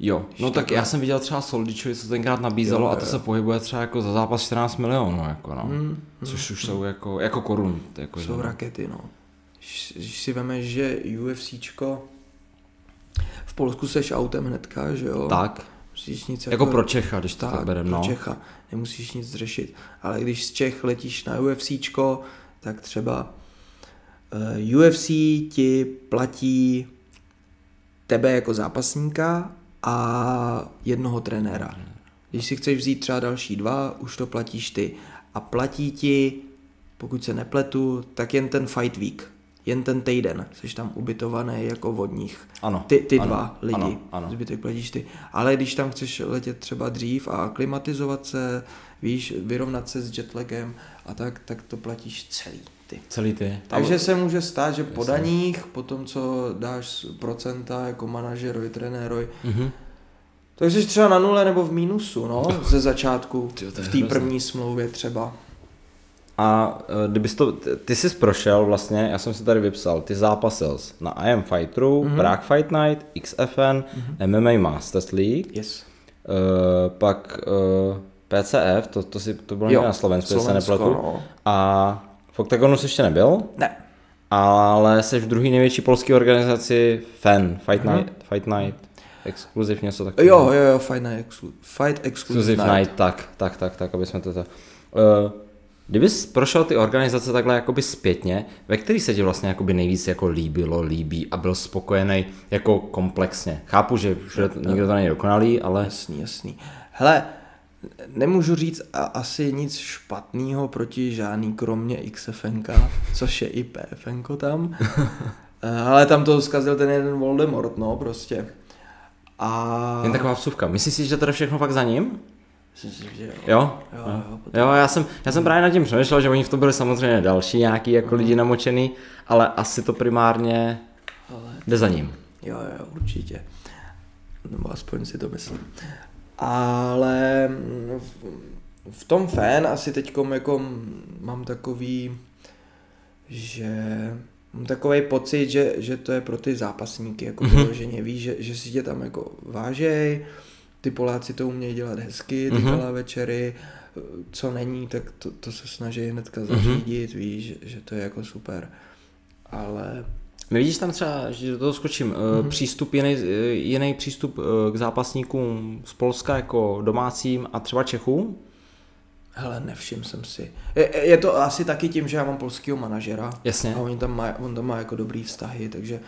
Jo, no tak já jsem viděl třeba Soldičovi, co tenkrát nabízelo
Jo,
a to
jo.
se pohybuje třeba jako za zápas 14 milionů, jako no.
Hmm,
Což už jsou jako, jako korun. Jako, že
jsou
no.
rakety, no. Když, si vemeš, že UFCčko v Polsku seš autem hnedka, že jo?
Tak,
Musíš nic
jako pro Čecha, když to tak,
tak,
bereme,
pro
no.
Čecha. Nemusíš nic řešit. Ale když z Čech letíš na UFCčko, tak třeba uh, UFC ti platí tebe jako zápasníka a jednoho trenéra. Když si chceš vzít třeba další dva, už to platíš ty. A platí ti, pokud se nepletu, tak jen ten fight week. jen ten týden, jsi tam ubytovaný jako vodních.
Ano,
Ty, ty
ano,
dva lidi,
ano, ano.
zbytek platíš ty. Ale když tam chceš letět třeba dřív a aklimatizovat se, víš, vyrovnat se s jetlagem a tak, tak to platíš celý ty.
Celý ty.
Takže se může stát, že po daních, po tom, co dáš procenta jako manažerovi, trenérovi,
Mhm.
tak jsi třeba na nule nebo v mínusu, no, <laughs> ze začátku,
Tyjo,
v té první smlouvě třeba.
A eh, kdybys to, ty- jsi prošel vlastně, já jsem si tady vypsal, ty zápasil jsi na IM Fighteru,
Mhm.
mm-hmm. Prague Fight Night, XFN, mm-hmm. MMA Masters League,
Yes.
uh, pak uh, PCF, to, to, si, to bylo
Jo,
na Slovensku, jestli se
Slovensko,
nepletu.
no.
A v Octagonu jsi ještě nebyl,
Ne.
ale jsi v druhé největší polské organizaci FAN, Fight
Mhm.
Night, Fight Night, Exclusive něco takového.
Jo, jo, jo, Fight Night, exclu- Fight Exclusive
Exclusive
Night.
Night, tak, tak, tak, tak, aby jsme to... to. Uh, kdybys prošel ty organizace takhle jakoby zpětně, ve který se ti vlastně jakoby nejvíc jako líbilo, líbí a byl spokojený jako komplexně. Chápu, že všude to- nikdo to není dokonalý, ale
Jasný, jasný. Hele, nemůžu říct a, asi nic špatného proti žádný, kromě XFNK, což je i PFNko tam. <laughs> Eh, Ale tam to zkazil ten jeden Voldemort, no, prostě. A...
jen taková vsuvka. Myslíš si, že to jde všechno fakt za ním?
Myslím, že jo.
Jo?
Jo, jo, potom-
Jo, já jsem, já jsem právě nad tím přemýšlel, že oni v tom byli samozřejmě další nějaký jako lidi namočený, ale asi to primárně
Ale
jde za ním.
Jo, jo, určitě. Nebo aspoň si to myslím. Ale v, v tom fan asi teď jako mám takový, že mám takový pocit, že, že to je pro ty zápasníky jako
Mhm.
vyloženě, víš, že, že si tě tam jako vážej, ty Poláci to umějí dělat hezky, ty
Mhm.
gala večery, co není, tak to, to se snaží hnedka zařídit, víš, že, že to je jako super. Ale
My vidíš tam třeba, že do toho skočím, mm-hmm. přístup, jiný, eh, jiný přístup eh, k zápasníkům z Polska jako domácím a třeba Čechům?
Hele, nevšiml jsem si. Je, je to asi taky tím, že já mám polského manažera.
Jasně.
A oni tam má, on tam má jako dobrý vztahy, takže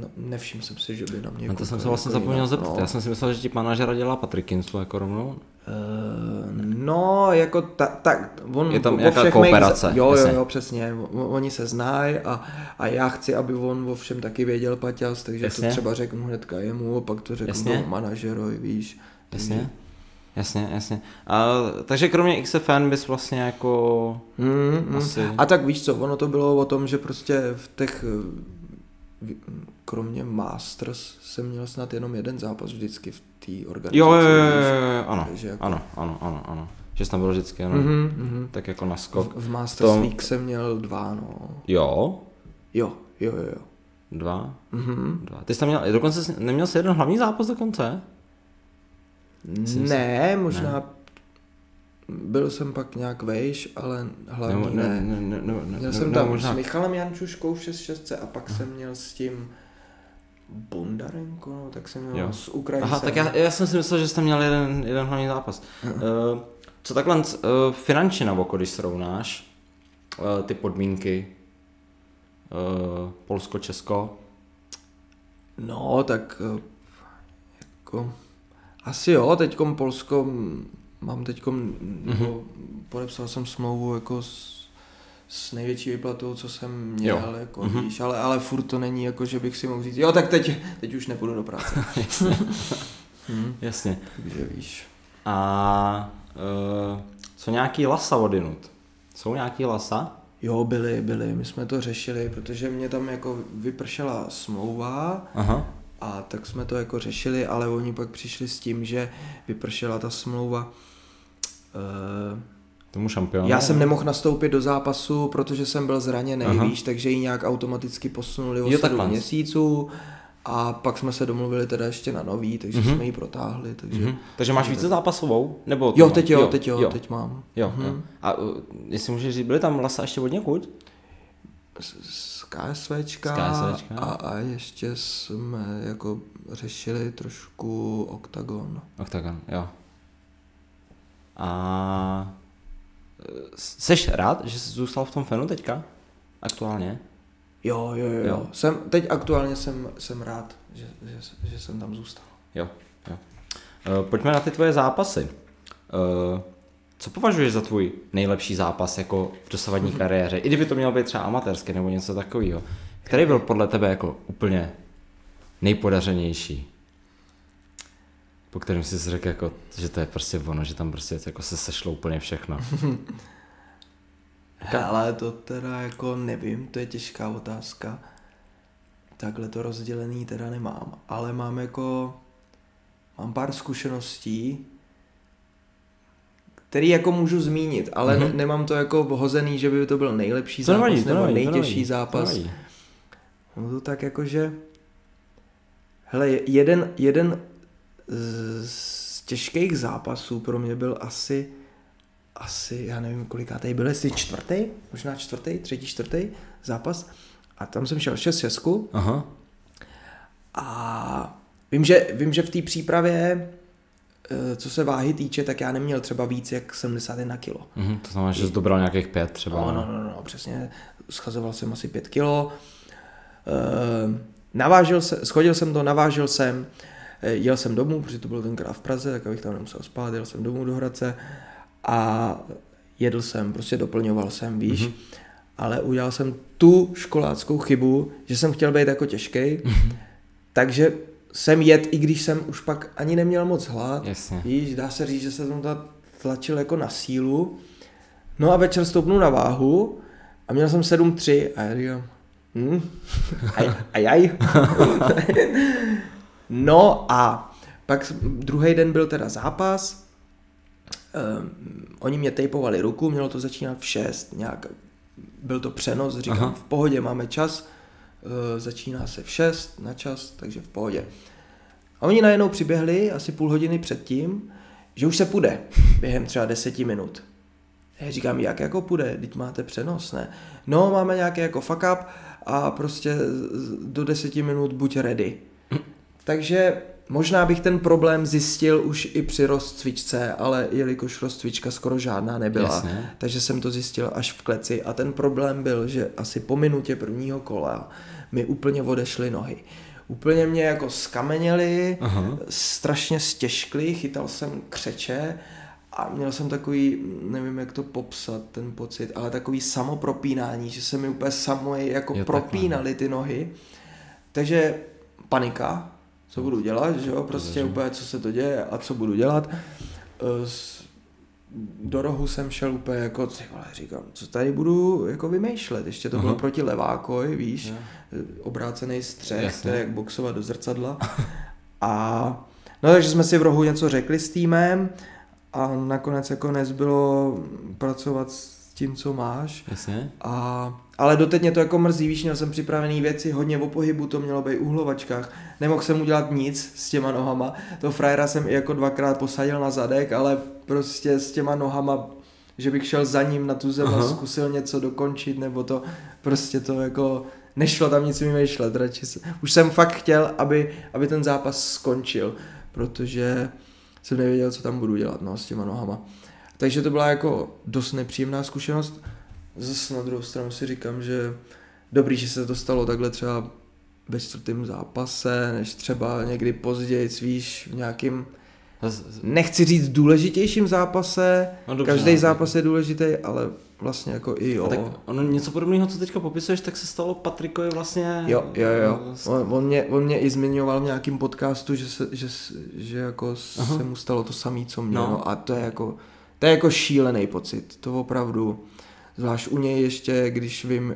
no, nevšiml jsem si, že by na mě
No to jsem se vlastně
jako
zapomněl zeptat.
No.
Já jsem si myslel, že ti manažera dělá Patrik jako rovnou.
Eh, no, jako ta, tak, on
Je tam nějaká
všech
kooperace,
Mých, jo, jo, jo, přesně. Oni se znají a, a já chci, aby on o všem taky věděl Paťas, takže
Jasně.
to třeba řeknu hnedka jemu, a pak to řeknu
Jasně.
manažerovi, víš.
Jasně. Jasně, jasně. A, takže kromě XFN bys vlastně jako...
Mm, mm.
Asi.
A tak víš co, ono to bylo o tom, že prostě v těch, eh, kromě Masters jsem měl snad jenom jeden zápas vždycky v té organizaci.
Jo, jo, jo, jo, jo, ano,
Takže jako-
ano, ano, ano, ano. Že jsi tam byl vždycky, ano.
Mhm, mhm.
Tak jako na skok.
V, v Masters
Tom-
League jsem měl dva, no.
Jo,
Jo, jo, jo, jo.
dva,
Mhm.
dva. Ty jsi tam měl, dokonce jsi, neměl jsi jeden hlavní zápas dokonce? Myslím si-
Ne, možná byl jsem pak nějak vejš, ale hlavní ne.
ne, ne, ne, ne, ne,
Měl
ne,
jsem
ne,
tam
možná.
s Michalem Jančuškou v 6 a pak jsem měl s tím Bondarenko, no, tak jsem měl
Jo.
s Ukrajincem.
Aha, tak já, já jsem si myslel, že jste měl jeden, jeden hlavní zápas. Uh, co takhle uh, finančně na oko, když srovnáš uh, ty podmínky uh, Polsko, Česko,
No, tak eh, jako, asi jo, teďkom Polsko, m, mám teďkom, nebo podepsal jsem smlouvu jako s, s největší výplatou, co jsem měl,
Jo.
jako
Mhm.
víš, ale, ale furt to není jako, že bych si mohl říct, jo, tak teď, teď už nepůjdu do práce. <laughs> hm,
jasně.
takže víš.
A uh, co nějaký lasa odinut? Jsou nějaký lasa?
Jo, byli, byli, my jsme to řešili, protože mě tam jako vypršela smlouva
Aha.
a tak jsme to jako řešili, ale oni pak přišli s tím, že vypršela ta smlouva. Uh,
Tomu šampionu.
Já jsem nemohl nastoupit do zápasu, protože jsem byl zraněný,
Aha.
víš, takže ji nějak automaticky posunuli o
Jo,
7
takhle.
měsíců a pak jsme se domluvili teda ještě na nový, takže
Mhm.
jsme ji protáhli, takže...
Mhm. Takže máš více zápasovou? Nebo
Jo, teď
máš?
jo, teď jo,
jo.
teď mám.
Jo,
Mhm.
jo. A uh, jestli můžeš říct, byly tam lasa ještě od někud?
Z, KSVčka,
Z KSVčka.
A, a ještě jsme jako řešili trošku OKTAGON.
Octagon, jo. A seš rád, že jsi zůstal v tom fenu teďka? Aktuálně?
Jo, jo, jo.
Jo.
Jsem, teď aktuálně jsem, jsem rád, že, že, že jsem tam zůstal.
Jo, jo. Uh, pojďme na ty tvoje zápasy. Uh, Co považuješ za tvůj nejlepší zápas jako v dosavadní kariéře? I kdyby to mělo být třeba amatérské nebo něco takového. Který byl podle tebe jako úplně nejpodařenější? Po kterém jsi řekl, jako, že to je prostě ono, že tam prostě jako se sešlo úplně všechno. <laughs>
Ale to teda jako nevím, to je těžká otázka. Takhle to rozdělený teda nemám, ale mám jako, mám pár zkušeností, který jako můžu zmínit, ale mm-hmm. ne, nemám to jako vhozený, že by to byl nejlepší
to
zápas
nevadí,
nebo
nevadí,
nejtěžší
nevadí,
zápas.
To nevadí.
No to tak jako, že hele, jeden, jeden z, těžkých zápasů pro mě byl asi asi, já nevím, kolikátej byl, jestli čtvrtý, možná čtvrtý, třetí, čtvrtý zápas. A tam jsem šel 6 šestku
Aha.
a vím, že, vím, že v té přípravě, eh, co se váhy týče, tak já neměl třeba víc jak 71 kilo.
Mhm, to znamená, že jsi dobral nějakých pět třeba.
No, no, no, no, přesně. Schazoval jsem asi 5 kilo. Uh, navážil se, schodil jsem to, navážil jsem, eh, jel jsem domů, protože to bylo tenkrát v Praze, tak abych tam nemusel spát, jel jsem domů do Hradce a jedl jsem, prostě doplňoval jsem, víš. Mm-hmm. Ale udělal jsem tu školáckou chybu, že jsem chtěl být jako těžký, mm-hmm. takže jsem jet, i když jsem už pak ani neměl moc hlad.
Jasně.
Víš, dá se říct, že se tam ta tlačil jako na sílu. No a večer stoupnu na váhu a měl jsem 7,3 a já říkám, hm, aj, aj, aj. <laughs> no a pak druhý den byl teda zápas, um, oni mě tejpovali ruku, mělo to začínat v 6, nějak, byl to přenos, říkám,
Aha.
V pohodě, máme čas, uh, začíná se v 6 na čas, takže v pohodě. A oni najednou přiběhli asi půl hodiny předtím, že už se půjde během třeba deseti minut. Já říkám, jak jako půjde, teď máte přenos, ne? No, máme nějaký jako fuck up a prostě do deseti minut buď ready. Takže možná bych ten problém zjistil už i při rozcvičce, ale jelikož rozcvička skoro žádná nebyla,
Jasně.
takže jsem to zjistil až v kleci a ten problém byl, že asi po minutě prvního kola mi úplně odešly nohy. Úplně mě jako skameněli,
Aha.
strašně stěžkli, chytal jsem křeče a měl jsem takový, nevím jak to popsat, ten pocit, ale takový samopropínání, že se mi úplně samo jako
Jo,
propínaly ty nohy. Takže panika, co budu dělat, že jo, prostě
Rozumím.
úplně co se to děje a co budu dělat. Eh, Do rohu jsem šel úplně jako, ty vole, říkám, co tady budu jako vymýšlet, ještě to bylo
Aha.
proti levákoj, víš,
Jo.
obrácený střech,
Jasně.
to je jak boxovat do zrcadla. A no takže jsme si v rohu něco řekli s týmem a nakonec jako nezbylo pracovat s tím, co máš.
Jasně.
A, ale doteď mě to jako mrzí, víš, měl jsem připravený věci, hodně o pohybu, to mělo být uhlovačkách. Nemohl jsem udělat nic s těma nohama. To frajera jsem i jako dvakrát posadil na zadek, ale prostě s těma nohama, že bych šel za ním na tu zem a zkusil něco dokončit, nebo to prostě to jako nešlo tam nic vymýšlet. Radši se, už jsem fakt chtěl, aby, aby ten zápas skončil, protože jsem nevěděl, co tam budu dělat no, s těma nohama. Takže to byla jako dost nepříjemná zkušenost. Zase na druhou stranu si říkám, že dobrý, že se to stalo takhle třeba ve čtvrtém zápase, než třeba někdy později, víš, v nějakým, nechci říct důležitějším zápase,
No dobře,
každý
no.
zápas je důležitý, ale vlastně jako i jo.
A tak ono něco podobného, co teďka popisuješ, tak se stalo Patrikovi vlastně...
Jo, jo, jo. On, on, mě, on mě i zmiňoval v nějakém podcastu, že, se, že, že jako
Aha.
se mu stalo to samé, co mě.
No.
no. A to je jako, to je jako šílený pocit. To opravdu, zvlášť u něj ještě, když vím,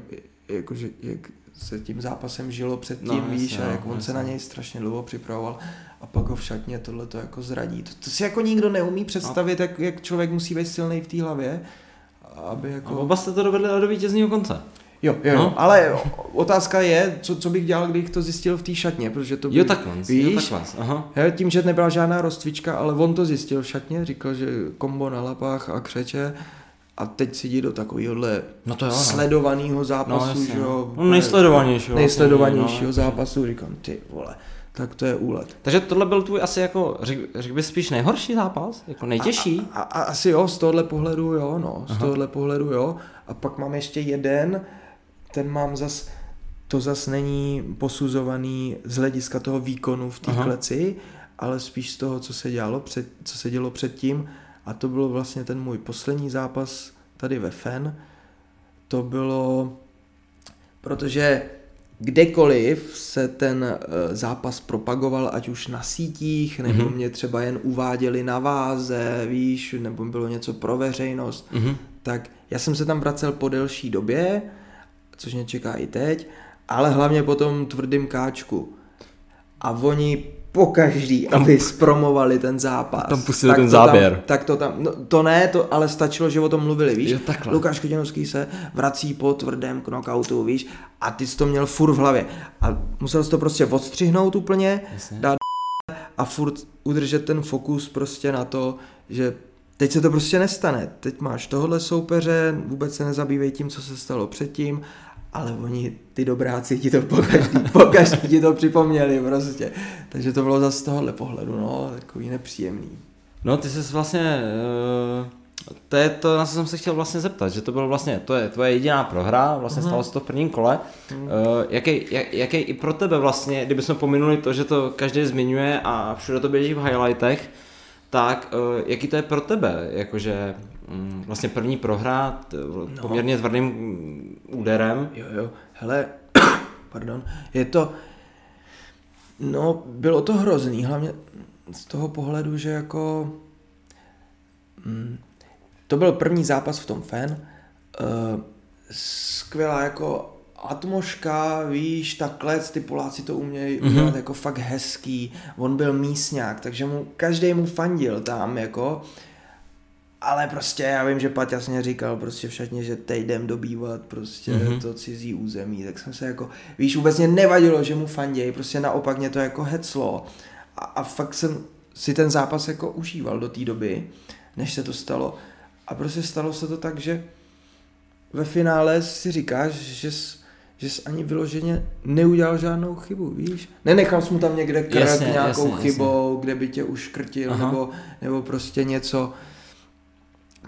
jako, že, jak se tím zápasem žilo předtím,
No,
no, víš,
jasně,
a
no,
jak on se na něj strašně dlouho připravoval a pak ho v šatně tohle to jako zradí. To, to si jako nikdo neumí představit, jak, jak člověk musí být silný v té hlavě, aby
A
jako...
oba jste to dovedli do vítězního konce.
Jo, jo,
No.
no. ale otázka je, co, co bych dělal, kdybych to zjistil v té šatně, protože to by,
Jo, takhle. Jo,
víš,
takhle. Aha.
Tím, že nebyla žádná rozcvička, ale on to zjistil v šatně, říkal, že kombo na lapách a křeče a teď si jde do takovéhohle
No to jo, no.
sledovaného zápasu,
jasně,
že jo.
no. No, nejsledovanějšího,
Nejsledovanějšího
no,
zápasu, říkám, ty vole, tak to je úlet.
Takže tohle byl tvůj asi jako, řek, řekl bys spíš nejhorší zápas? Jako nejtěžší?
A, a, asi jo, z tohohle pohledu jo, no, z
Aha.
tohohle pohledu jo. A pak mám ještě jeden, ten mám zas, to zas není posuzovaný z hlediska toho výkonu v té kleci, ale spíš z toho, co se dělalo před, co se dělo předtím. A to byl vlastně ten můj poslední zápas tady ve FEN. To bylo, protože kdekoliv se ten eh, zápas propagoval, ať už na sítích, nebo mm-hmm. mě třeba jen uváděli na váze, víš, nebo bylo něco pro veřejnost, mm-hmm. tak já jsem se tam vracel po delší době, což mě čeká i teď, ale hlavně po tom tvrdým káčku. A oni po každý, aby zpromovali ten zápas.
Tam pustili ten záběr.
Tam, tak to tam, no, to ne, to ale stačilo, že o tom mluvili, víš.
Jo, takhle.
Lukáš Kodinovský se vrací po tvrdém knockoutu, víš, a ty jsi to měl furt v hlavě. A musel jsi to prostě odstřihnout úplně, Jasně. dát a furt udržet ten fokus prostě na to, že teď se to prostě nestane. Teď máš tohle soupeře, vůbec se nezabývej tím, co se stalo předtím ale oni, ty dobráci, ti to pokaždý, pokaždý ti to připomněli prostě. Takže to bylo zase z tohohle pohledu, no, takový nepříjemný.
No, ty jsi vlastně, uh, to je to, na co jsem se chtěl vlastně zeptat, že to bylo vlastně, to je tvoje jediná prohra, vlastně uh-huh. stalo se to v prvním kole. Uh-huh. Uh, jaký, jak, jaký i pro tebe vlastně, kdybychom pominuli to, že to každý zmiňuje a všude to běží v highlightech, tak uh, jaký to je pro tebe, jakože um, vlastně první prohra t, no. poměrně tvrdým úderem.
Jo, jo, hele, <coughs> pardon, je to, no bylo to hrozný, hlavně z toho pohledu, že jako, mm, to byl první zápas v tom fan, uh, skvělá jako atmoška, víš, takhle, ty Poláci to umějí mm-hmm. udělat jako fakt hezký, on byl mísňák, takže mu, každý mu fandil tam, jako, ale prostě já vím, že Pat jasně říkal prostě všetně, že teď jdem dobývat prostě mm-hmm. to cizí území, tak jsem se jako, víš, vůbec mě nevadilo, že mu fandějí, prostě naopak mě to jako heclo a, a fakt jsem si ten zápas jako užíval do té doby, než se to stalo a prostě stalo se to tak, že ve finále si říkáš, že jsi že jsi ani vyloženě neudělal žádnou chybu, víš? Nenechal jsi mu tam někde krk jasně, nějakou jasně, chybou, jasně. kde by tě uškrtil, nebo, nebo prostě něco.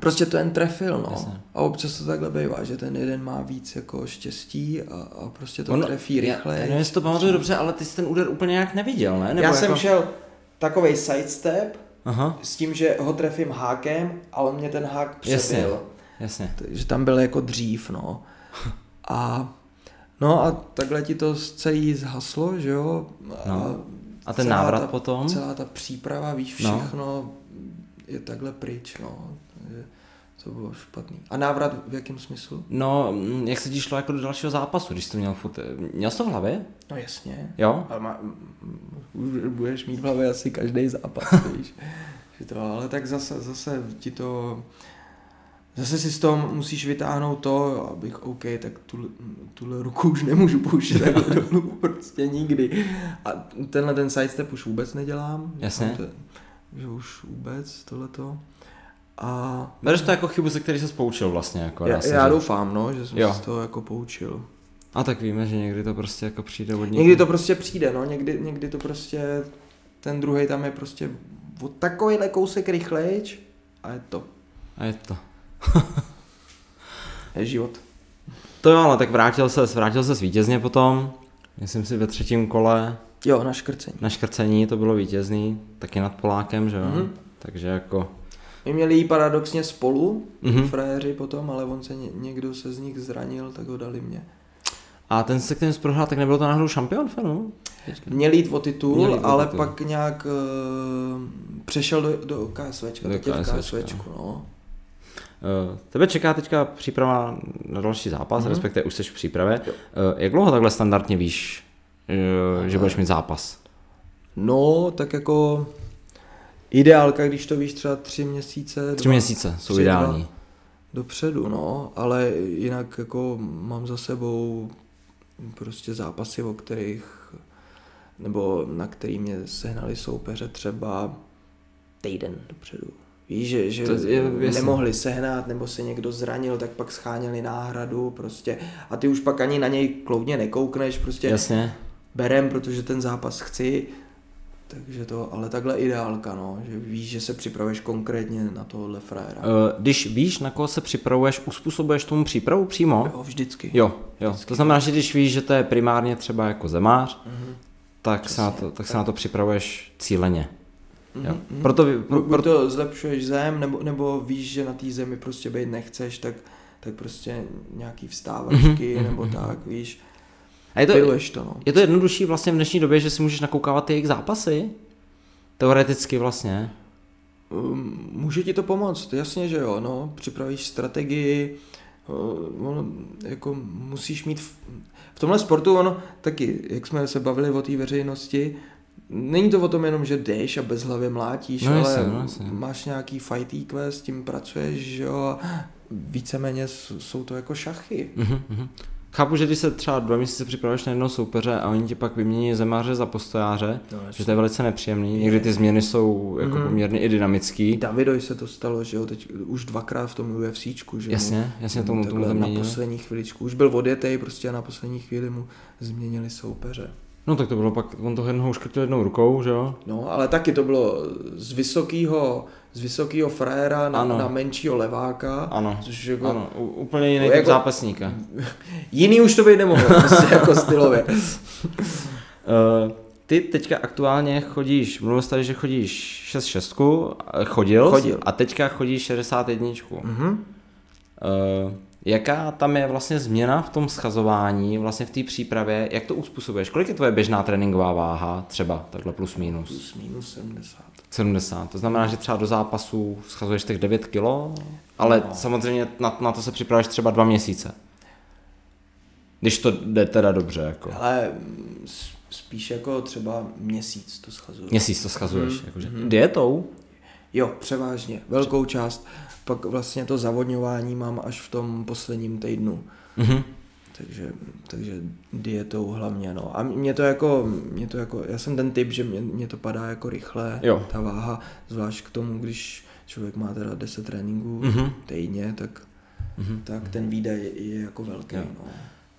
Prostě to jen trefil, no. Jasně. A občas to takhle bývá, že ten jeden má víc jako štěstí a, a prostě to on, trefí rychle. Já,
nevím, jestli to pamatuju dobře, ale ty jsi ten úder úplně nějak neviděl, ne?
Nebo já jako... jsem šel takovej sidestep Aha. s tím, že ho trefím hákem a on mě ten hák přebil. Jasně,
jasně.
Takže tam byl jako dřív, no. A No a takhle ti to celý zhaslo, že jo?
A, no. a ten návrat
ta,
potom?
Celá ta příprava, víš, no. všechno no. je takhle pryč, no. Takže to bylo špatný. A návrat v jakém smyslu?
No, mm, jak se ti šlo jako do dalšího zápasu, když jsi to měl furt... Měl jsi to v hlavě?
No jasně.
Jo?
Ale má, budeš mít v hlavě asi každý zápas, <laughs> víš. Že to, ale tak zase, zase ti to Zase si z toho musíš vytáhnout to, abych, OK, tak tuhle, tuhle ruku už nemůžu pouštět takhle <laughs> dolů, prostě nikdy. A tenhle ten sidestep už vůbec nedělám.
Jasně. To,
že už vůbec tohleto. A...
Bereš to jako chybu, se který se poučil vlastně. Jako
já, já že... doufám, no, že jsem jo. se z toho jako poučil.
A tak víme, že někdy to prostě jako přijde od
Někdy to prostě přijde, no, někdy, někdy to prostě, ten druhý tam je prostě o takovýhle kousek rychlejč a je to.
A je to <laughs>
je život.
To jo, ale tak vrátil se, vrátil se vítězně potom, myslím si ve třetím kole.
Jo, na škrcení.
Na škrcení to bylo vítězný, taky nad Polákem, že jo. Mm-hmm. Takže jako...
My měli jí paradoxně spolu, mm-hmm. frajeři potom, ale on se ně, někdo se z nich zranil, tak ho dali mě.
A ten se kterým prohrál, tak nebyl to náhodou šampion fenu?
Měl jít o titul, jít o ale titul. pak nějak uh, přešel do, do KSVčka, do KSVčka. v KSVčku, no.
Eh, tebe čeká teďka příprava na další zápas, mm-hmm. respektive už jsi v přípravě. Jo. Eh, jak dlouho takhle standardně víš, eh, že budeš mít zápas?
No, tak jako ideálka, když to víš třeba tři měsíce.
Tři dva, měsíce jsou tři, ideální. Dva
dopředu, no, ale jinak jako mám za sebou prostě zápasy, o kterých nebo na který mě sehnali soupeře třeba týden dopředu. Víš, že, že je, nemohli sehnat, nebo se někdo zranil, tak pak scháněli náhradu prostě. A ty už pak ani na něj kloudně nekoukneš, prostě
jasně.
berem, protože ten zápas chci. Takže to, ale takhle ideálka, no, že víš, že se připravuješ konkrétně na tohle frajera.
Uh, když víš, na koho se připravuješ, uspůsobuješ tomu přípravu přímo?
Jo, vždycky.
Jo, jo. Vždycky. To znamená, že když víš, že to je primárně třeba jako zemář, uh-huh. tak, se na to, tak se na to připravuješ cíleně. Jo.
Mhm.
Proto, pro,
Buď
pro,
to zlepšuješ zem, nebo, nebo víš, že na té zemi prostě být nechceš, tak, tak prostě nějaký vstávačky,
Mhm,
nebo
mhm,
tak, víš.
a je, to,
Piluješ to, no.
je to jednodušší vlastně v dnešní době, že si můžeš nakoukávat ty jejich zápasy? Teoreticky vlastně.
Um, Může ti to pomoct, jasně, že jo, no, připravíš strategii, uh, ono, jako musíš mít, v, v tomhle sportu ono taky, jak jsme se bavili o té veřejnosti, není to o tom jenom, že jdeš a bezhlavě mlátíš,
No
ale
jasně, no jasně.
máš nějaký fight IQ, s tím pracuješ, že jo, víceméně jsou to jako šachy.
Mhm, mhm. Chápu, že když se třeba dva měsíce připravuješ na jednoho soupeře a oni ti pak vymění zemáře za postojáře,
No,
že to je velice nepříjemný. Někdy ty změny jsou jako
Mhm.
poměrně i dynamický.
Davidoj se to stalo, že jo, teď už dvakrát v tom UFCčku, že
Jasně,
mu,
jasně
mu
tomu, tomu
takhle na
zaměnili.
poslední chviličku, už byl odjetej prostě a na poslední chvíli mu změnili soupeře.
No tak to bylo pak, on to jednoho uškrtil jednou rukou, že jo?
No, ale taky to bylo z vysokého, z vysokého frajera na,
Ano.
na menšího leváka.
Ano,
Což jako,
ano, u- úplně jiný typ
jako-
zápasníka. <laughs>
Jiný už to být nemohlo, prostě <laughs> jako stylově.
Uh, ty teďka aktuálně chodíš, mluvil jsi tady, že chodíš 6 chodil,
Chodil.
a teďka chodíš 61.
Mhm.
Uh, jaká tam je vlastně změna v tom schazování, vlastně v té přípravě, jak to uspůsobuješ? Kolik je tvoje běžná tréninková váha, třeba takhle plus minus?
Plus minus 70.
70. To znamená, že třeba do zápasu schazuješ těch 9 kilo, ale
No.
samozřejmě na, na to se připravuješ třeba dva měsíce. Když to jde teda dobře, jako.
Ale mm, spíš jako třeba měsíc to schazuju.
Měsíc to schazuješ,
Mhm,
jakože.
mhm.
Dietou?
Jo, převážně. Velkou část. Pak vlastně to zavodňování mám až v tom posledním týdnu.
Mhm.
Takže, takže dietou hlavně, no. A mě to jako, mě to jako, já jsem ten typ, že mě, mě to padá jako rychle,
Jo.
ta váha, zvlášť k tomu, když člověk má teda 10 tréninků
Mhm.
týdně, tak,
Mhm.
tak ten výdaj je, jako velký,
Jo.
no.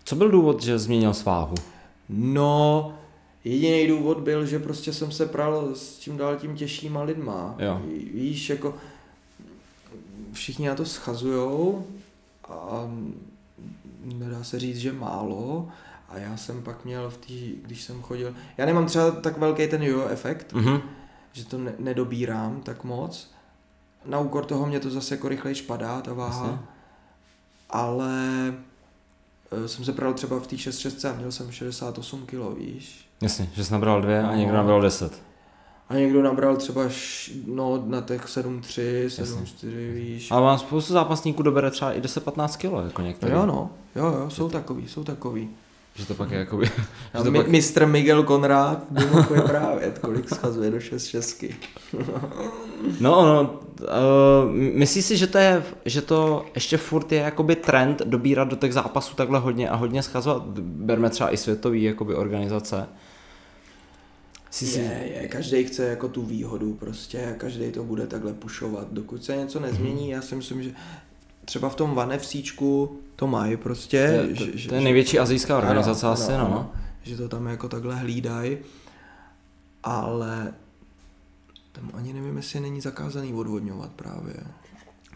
Co byl důvod, že změnil sváhu?
No, jediný důvod byl, že prostě jsem se pral s tím dál tím těžšíma lidma.
Jo.
Ví- Víš, jako všichni na to schazujou a nedá se říct, že málo. A já jsem pak měl v té, když jsem chodil, já nemám třeba tak velký ten jo efekt,
Mhm.
že to ne, nedobírám tak moc. Na úkor toho mě to zase jako rychleji padá, ta váha.
Jasně.
Ale eh, jsem se pral třeba v té 6 a měl jsem 68 kg, víš.
Jasně, že jsi nabral dvě a
No.
někdo nabral deset.
A někdo nabral třeba š, no, na těch 7,3, 7,4, víš.
Ale mám spoustu zápasníků dobere třeba i 10-15 kilo, jako některý.
Jo, no, jo, jo, jsou takový, jsou takový.
Že to pak je jakoby... <laughs> že
A
to
mi,
pak...
mistr Miguel Konrád by mohl vyprávět, <laughs> kolik schazuje do 6 šestky. <laughs>
No, no, uh, myslíš si, že to, je, že to ještě furt je jakoby trend dobírat do těch zápasů takhle hodně a hodně schazovat? Berme třeba i světový jakoby organizace. Si...
Je, je, každý chce jako tu výhodu prostě, každý to bude takhle pušovat, dokud se něco nezmění, já si myslím, že třeba v tom vanefcíčku to mají prostě.
To, to,
že,
to je největší azijská organizace
Ano,
asi,
ano,
no.
ano. Že to tam jako takhle hlídají, ale tam ani nevím, jestli není zakázaný odvodňovat právě.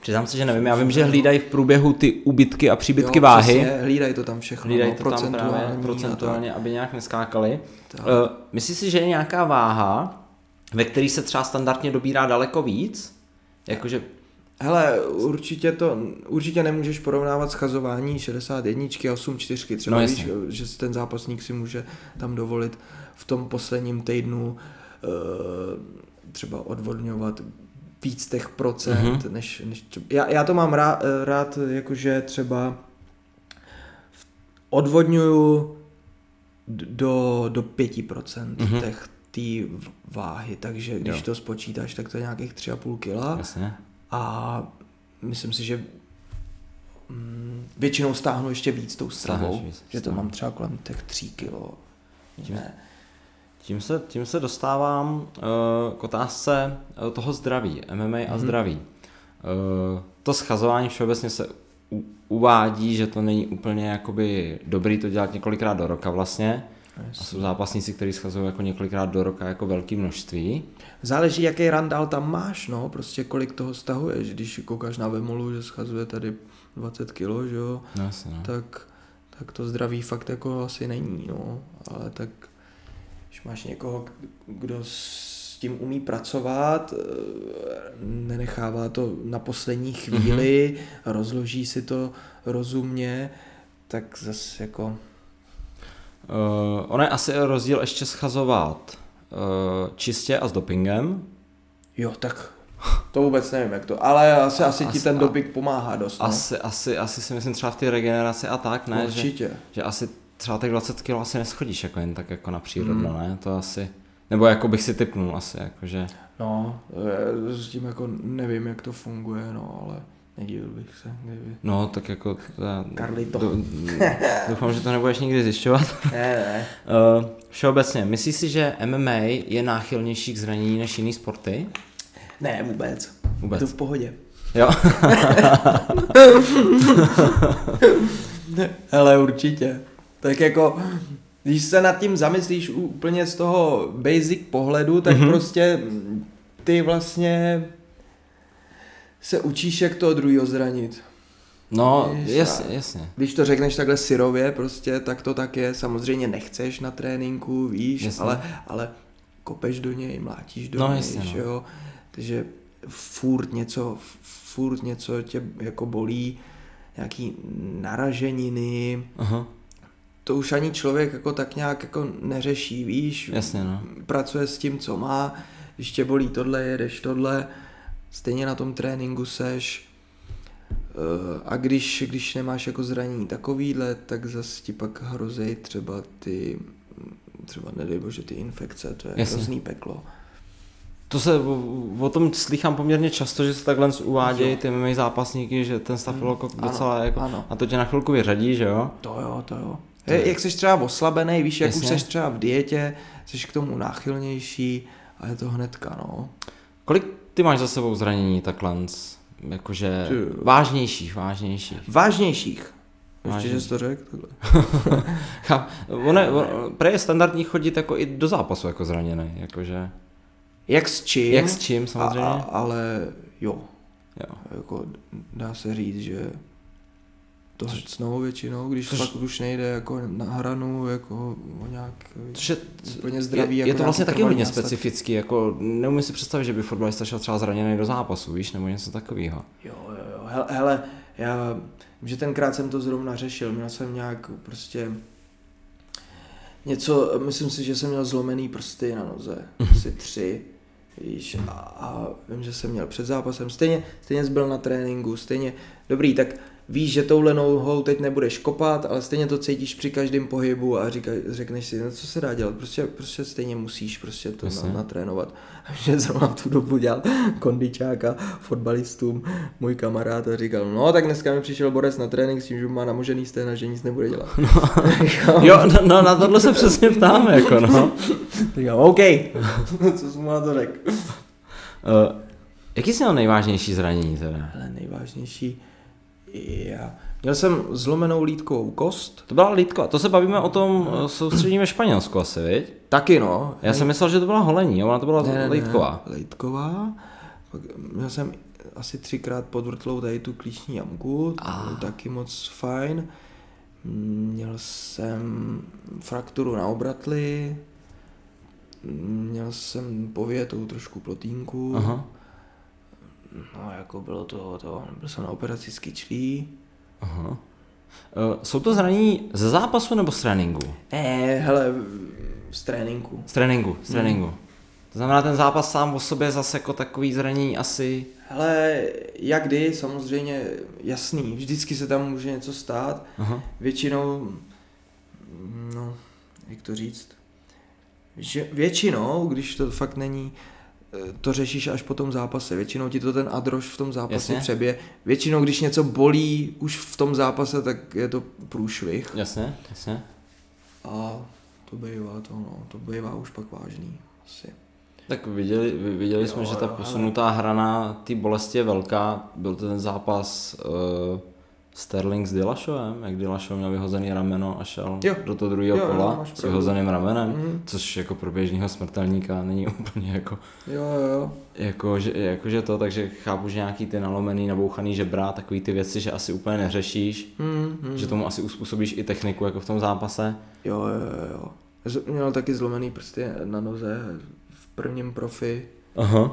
Přiznám se, že nevím, já vím, že hlídají v průběhu ty úbytky a příbytky
Jo,
váhy.
přesně, hlídají to tam všechno,
Hlídají
no,
to tam
procentuální
právě procentuálně, aby nějak neskákali.
Tak.
Uh, myslíš si, že je nějaká váha, ve který se třeba standardně dobírá daleko víc? Jakože,
Hele, určitě to, určitě nemůžeš porovnávat schazování 61 a 8 čtyřky. Třeba
No,
víš, že ten zápasník si může tam dovolit v tom posledním týdnu eh, třeba odvodňovat víc těch procent,
Mhm.
než, než třeba, já, já to mám rád, rád jakože třeba odvodňuju do, do 5%
Mhm.
těch té váhy, takže když
Jo.
to spočítáš, tak to je nějakých 3,5 kila.
jasně.
A myslím si, že mm, většinou stáhnu ještě víc tou stravou,
víc,
že to mám třeba kolem těch 3 kilo. Ne.
Tím se, tím se dostávám uh, k otázce uh, toho zdraví, MMA a
Mhm.
zdraví. Uh, to schazování všeobecně se u, uvádí, že to není úplně jakoby dobrý to dělat několikrát do roka vlastně. A jsou zápasníci, kteří schazují jako několikrát do roka jako velké množství.
Záleží, jaký randál tam máš, no, prostě kolik toho stahuješ. Když koukáš na Vemolu, že schazuje tady 20 kilo, že jo,
No, jasně, no.
tak, tak to zdraví fakt jako asi není, no, ale tak, když máš někoho, kdo s tím umí pracovat, eh, nenechává to na poslední chvíli, mm-hmm. rozloží si to rozumně, tak zase jako...
Uh, ono je asi rozdíl ještě schazovat uh, čistě a s dopingem.
Jo, tak to vůbec nevím, jak to, ale asi, asi, asi ti ten doping pomáhá dost. No?
Asi, asi, asi si myslím třeba v té regeneraci a tak, ne?
Určitě.
Že, že asi třeba tak 20 kg asi neschodíš jako jen tak jako na přírodno, hmm. ne? To asi, nebo jako bych si typnul asi, jakože.
No, s tím jako nevím, jak to funguje, no, ale nedivil bych se, kdyby.
No, tak jako...
Karlito.
Do, <laughs> doufám, že to nebudeš nikdy zjišťovat.
Ne, ne.
uh, <laughs> všeobecně, myslíš si, že MMA je náchylnější k zranění než jiný sporty?
Ne, vůbec.
Vůbec.
Je to v pohodě.
Jo. <laughs>
Hele, určitě. Tak jako, když se nad tím zamyslíš úplně z toho basic pohledu, tak mm-hmm. prostě ty vlastně se učíš, jak toho druhého zranit.
No, jasně, jasně.
Když to řekneš takhle syrově, prostě, tak to tak je. Samozřejmě nechceš na tréninku, víš, ale, ale kopeš do něj, mlátíš do
no,
něj,
jasně, no.
jo. Takže furt něco, furt něco tě jako bolí, nějaký naraženiny,
Aha.
To už ani člověk jako tak nějak jako neřeší, víš,
Jasně, no.
pracuje s tím, co má, když tě bolí tohle, jedeš tohle, stejně na tom tréninku seš, eh, a když, když nemáš jako zranění takovýhle, tak zase ti pak hrozí třeba ty, třeba nedej bože, ty infekce, to je
Jasně.
hrozný peklo.
To se o, o tom slychám poměrně často, že se takhle uvádějí ty MMA zápasníky, že ten stafilokok
ano,
docela jako,
ano.
a to tě na chvilku vyřadí, že jo?
To jo, to jo. Je, jak jsi třeba oslabený, víš, jak
Jasně.
už jsi třeba v dietě, jsi k tomu náchylnější a je to hnedka, no.
Kolik ty máš za sebou zranění takhle, jakože
Ty.
vážnějších, vážnějších?
Vážnějších. Ještě, že jsi to řekl? takhle. <laughs>
Ono, je- ono, pre je standardní chodit jako i do zápasu jako zraněný, jakože,
Jak s čím?
jak s čím samozřejmě?
A, a, ale jo,
Jo.
jako dá se říct, že to hrcnou většinou, když
Což-
fakt už nejde jako na hranu, jako o nějak
Což je,
úplně zdravý.
je,
jako
je to vlastně taky hodně specifický, jako neumím si představit, že by fotbalista šel třeba zraněný do zápasu, víš, nebo něco takového.
Jo, jo, jo. Hele, hele, já vím, že tenkrát jsem to zrovna řešil, měl jsem nějak prostě něco, myslím si, že jsem měl zlomený prsty na noze, asi tři, víš, a, a vím, že jsem měl před zápasem, stejně, stejně byl na tréninku, stejně, dobrý, tak víš, že touhle nohou teď nebudeš kopat, ale stejně to cítíš při každém pohybu a říka, řekneš si, no co se dá dělat, prostě, prostě stejně musíš prostě to
Jasně.
na, natrénovat. <laughs> A že zrovna v tu dobu dělal kondičáka fotbalistům můj kamarád a říkal, no tak dneska mi přišel Borec na trénink s tím, že má namožený stehna, že nic nebude dělat. <laughs>
Jo, no, no na tohle se přesně ptám, jako no. <laughs>
Říkal, OK, co jsem mu na to řekl.
Uh, jaký jsi měl nejvážnější zranění teda?
Ale nejvážnější, já. Měl jsem zlomenou lítkovou kost.
To byla lítko, to se bavíme o tom eh, soustředění ve Španělsku asi, viď?
Taky no.
Já jsem myslel, že to byla holení, ona to byla
Ne, ne, ne,
lítková.
Měl jsem asi třikrát podvrtlou tady tu klíční jamku, to
Ah.
bylo taky moc fajn. Měl jsem frakturu na obratli, měl jsem povětou trošku plotínku.
Aha,
No jako bylo to, to byl jsem na operaci z kyčlí.
aha. Uh, jsou to zranění ze zápasu nebo z tréninku?
Ne, hele, z tréninku.
Z tréninku, z tréninku. To znamená, ten zápas sám o sobě zase jako takový zranění asi...
Hele, jak kdy, samozřejmě jasný, vždycky se tam může něco stát.
Aha.
Většinou, no, jak to říct, že většinou, když to fakt není, to řešíš až po tom zápase. Většinou ti to ten adroš v tom zápase
Jasně.
přebije. Většinou, když něco bolí už v tom zápase, tak je to průšvih.
Jasně, jasně.
A to bývá to, no, to bývá už pak vážný. Asi.
Tak viděli, vi- viděli jsme,
Jo,
že ta
jo,
posunutá hrana té bolesti je velká. Byl to ten zápas uh, Sterling s Dillashovem, jak Dillashaw měl vyhozený rameno a šel
Jo.
do toho druhého
Jo, jo,
kola
máš
s
pravdu.
vyhozeným ramenem,
Mhm.
což jako pro běžného smrtelníka není <laughs> úplně jako,
Jo, jo, jo.
jako, že, jako, že to, takže chápu, že nějaký ty nalomený, nabouchaný žebra, takový ty věci, že asi úplně neřešíš,
Hmm, hmm.
že tomu asi uspůsobíš i techniku jako v tom zápase.
Jo, jo, jo, jo. Z- Měl taky zlomený prsty na noze v prvním profi.
Aha.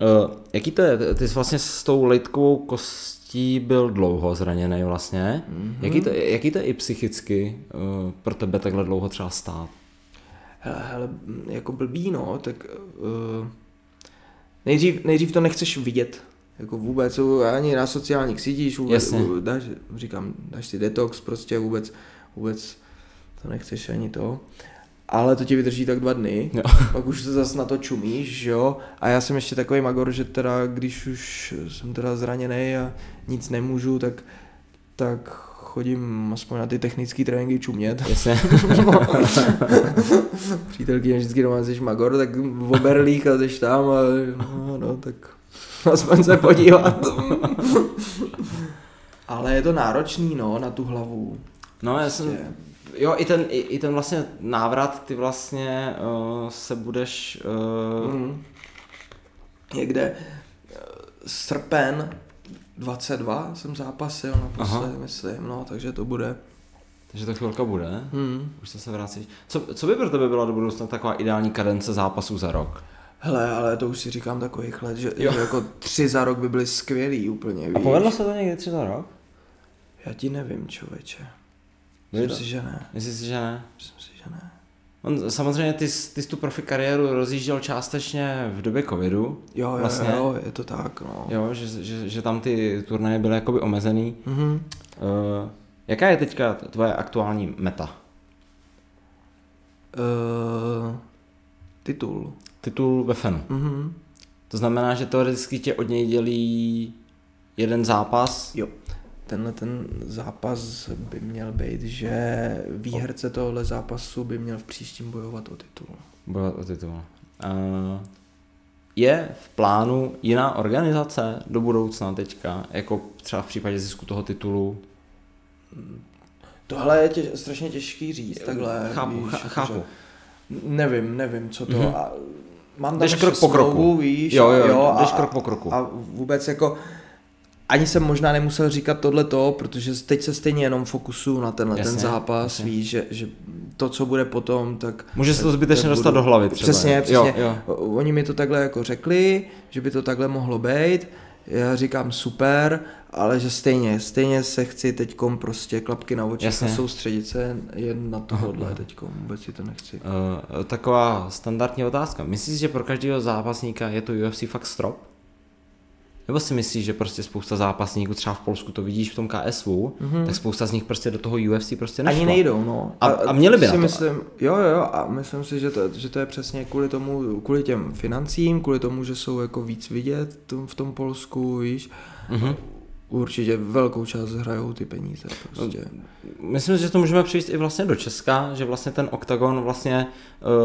Uh, jaký to je? Ty jsi vlastně s tou lejtkovou kostí byl dlouho zraněný vlastně. Mm-hmm. Jaký, to, jaký to je i psychicky uh, pro tebe takhle dlouho třeba stát?
Hele, hele jako blbý, no, tak uh, nejdřív, nejdřív to nechceš vidět, jako vůbec, ani na sociálních sítích, vůbec,
Jasně.
dáš, říkám, dáš si detox, prostě vůbec, vůbec to nechceš ani to. Ale to ti vydrží tak dva dny,
Jo. <laughs>
pak už se zase na to čumíš, jo. A já jsem ještě takový magor, že teda, když už jsem teda zraněný a nic nemůžu, tak, tak chodím aspoň na ty technické tréninky čumět.
Jasně. <laughs>
Přítelkyně vždycky doma jsi magor, tak v oberlích a jsi tam a no, no tak aspoň se podívat. <laughs> Ale je to náročný, no, na tu hlavu.
No já jsem,
Prostě.
jo i ten, i, i ten vlastně návrat, ty vlastně uh, se budeš, uh,
Mm. Někde eh, srpen 22 jsem zápasil naposled,
Aha.
myslím, no, takže to bude.
takže to chvilka bude,
Hmm.
už se se vracíš. Co, co by pro tebe byla do budoucna taková ideální kadence zápasů za rok?
Hele, ale to už si říkám takových let, že,
Jo.
že jako tři za rok by byly skvělý úplně, víš.
A povedlo se to někdy tři za rok?
Já ti nevím, člověče. Myslím si, že ne.
Myslíš si, že ne?
Myslím si, že ne.
On, samozřejmě ty, ty jsi tu profi kariéru rozjížděl částečně v době covidu,
Jo, jo,
Vlastně.
jo, je to tak, no.
jo, že, že, že tam ty turnaje byly jakoby omezený.
Mhm.
Uh, jaká je teďka tvoje aktuální meta?
Uh, titul.
Titul ve FENu.
Mhm.
To znamená, že teoreticky tě od něj dělí jeden zápas.
Jo. Tenhle ten zápas by měl být, že výherce tohohle zápasu by měl v příštím bojovat o titul.
Bojovat o titul. Uh, je v plánu jiná organizace do budoucna teďka, jako třeba v případě zisku toho titulu?
Tohle je tě, strašně těžký říct, takhle.
chápu,
víš,
chápu.
Nevím, nevím, co to.
Mhm.
Mm-hmm. A mám tam
Jdeš krok po kroku.
smlouvu, víš.
Jo, jo,
jo
jdeš
a,
krok po kroku.
A vůbec jako ani jsem možná nemusel říkat tohle to, protože teď se stejně jenom fokusuju na tenhle
Jasně,
ten zápas,
jasně.
víš, že, že to, co bude potom, tak...
Může se to zbytečně
tak
dostat
budu-
do hlavy třeba.
Přesně, přesně.
Jo, jo.
Oni mi to takhle jako řekli, že by to takhle mohlo být. Já říkám super, ale že stejně, stejně se chci teďkom prostě klapky na očích
Jasně.
a soustředit se jen na tohohle
Aha.
teďkom, vůbec si to nechci.
Uh, taková standardní otázka. Myslíš, že pro každého zápasníka je to UFC fakt strop? Nebo si myslíš, že prostě spousta zápasníků, třeba v Polsku to vidíš v tom KSV, mm-hmm. tak spousta z nich prostě do toho UFC prostě nešlo.
Ani nejdou, no.
A- a měli by
si
na to.
myslím, Jo, jo, a myslím si, že to, že to je přesně kvůli tomu, kvůli těm financím, kvůli tomu, že jsou jako víc vidět v tom Polsku, víš.
Mhm.
Určitě velkou část hrajou ty peníze prostě.
Myslím, že to můžeme přijít i vlastně do Česka, že vlastně ten OKTAGON vlastně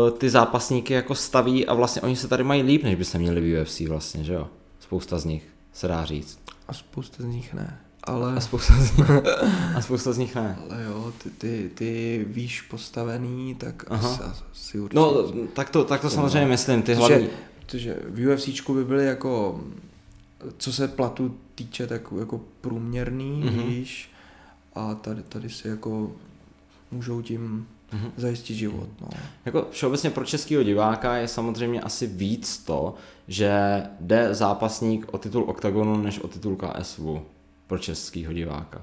uh, ty zápasníky jako staví a vlastně oni se tady mají líp, než by se měli v UFC vlastně, že jo? Spousta z nich, se dá říct.
A spousta z nich ne. Ale,
A spousta z nich, <laughs> a spousta z nich ne.
ale jo, ty, ty, ty výš postavený, tak
Aha.
asi, asi určitě.
No, tak to, tak to samozřejmě myslím, ty
Protože-
hlavní...
Protože v UFCčku by byly jako, co se platu týče, tak jako průměrný,
Mhm.
mm-hmm. víš, a tady, tady si jako můžou tím
Mhm.
zajistit život, no.
Jako všeobecně pro českého diváka je samozřejmě asi víc to, že jde zápasník o titul OKTAGONu než o titul KSV pro českého diváka.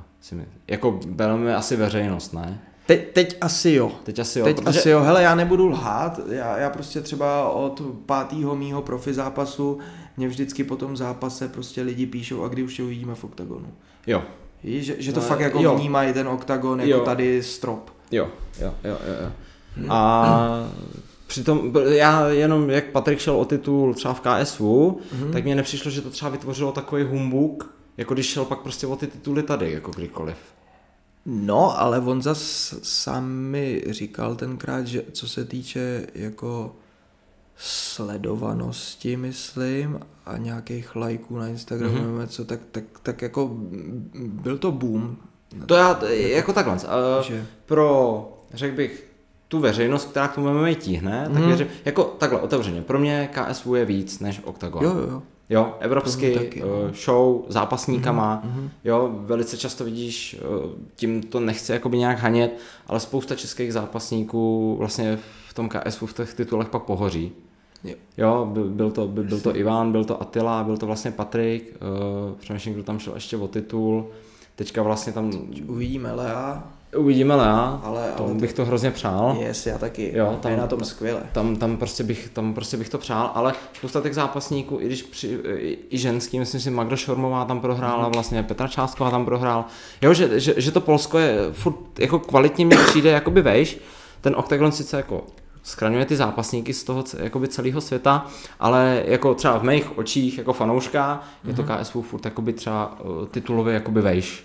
Jako bereme asi veřejnost, ne?
Teď, teď asi jo.
Teď asi jo,
Teď
protože...
asi jo, hele, já nebudu lhát, já, já prostě třeba od pátého mýho profi zápasu, mě vždycky po tom zápase prostě lidi píšou, a kdy už tě uvidíme v oktagonu.
Jo,
Víš, že, že to
No,
fakt jako
jo.
vnímají ten oktagon jako
Jo.
tady strop.
jo, jo, jo, jo. jo. A <clears throat> přitom já jenom, jak Patrik šel o titul třeba v KSV,
Mhm.
tak mně nepřišlo, že to třeba vytvořilo takový humbuk, jako když šel pak prostě o ty tituly tady, jako kdykoliv.
No, ale on zas sám mi říkal tenkrát, že co se týče jako sledovanosti, myslím, a nějakých lajků na Instagramu,
Mhm.
mm-hmm. co, tak, tak, tak jako byl to boom.
To já, jako takhle, uh,
že,
pro, řekl bych, tu veřejnost, která k tomu MMA tíhne, tak
Mhm.
věřím, jako takhle otevřeně, pro mě KSV je víc než Octagon.
jo, jo, jo.
Jo,
taky, no.
eh, show zápasníkama,
Mhm.
jo, velice často vidíš, eh, tím to nechci jakoby nějak hanět, ale spousta českých zápasníků vlastně v tom KSU v těch titulech pak pohoří.
Jo.
Jo, byl, byl, to, byl, byl to Ivan, byl to Attila, byl to vlastně Patrik, uh, přemýšlím, kdo tam šel ještě o titul. Teďka vlastně tam
Uvidíme Lea,
uvidíme Lea,
ale,
to
ale
bych to hrozně přál.
Yes, já taky.
Jo, tam-
je na tom skvěle.
Tam, tam, prostě bych, tam prostě bych to přál, ale spousta těch zápasníků, i když při, i, i ženský, myslím si, Magda Šormová tam prohrála, vlastně Petra Čásková tam prohrál. Jo, že, že, že to Polsko je furt jako kvalitně mi přijde jakoby vejš, ten OKTAGON sice jako schraňuje ty zápasníky z toho jakoby celého světa, ale jako třeba v mých očích jako fanouška je to KSU furt jakoby třeba uh, titulově jakoby vejš.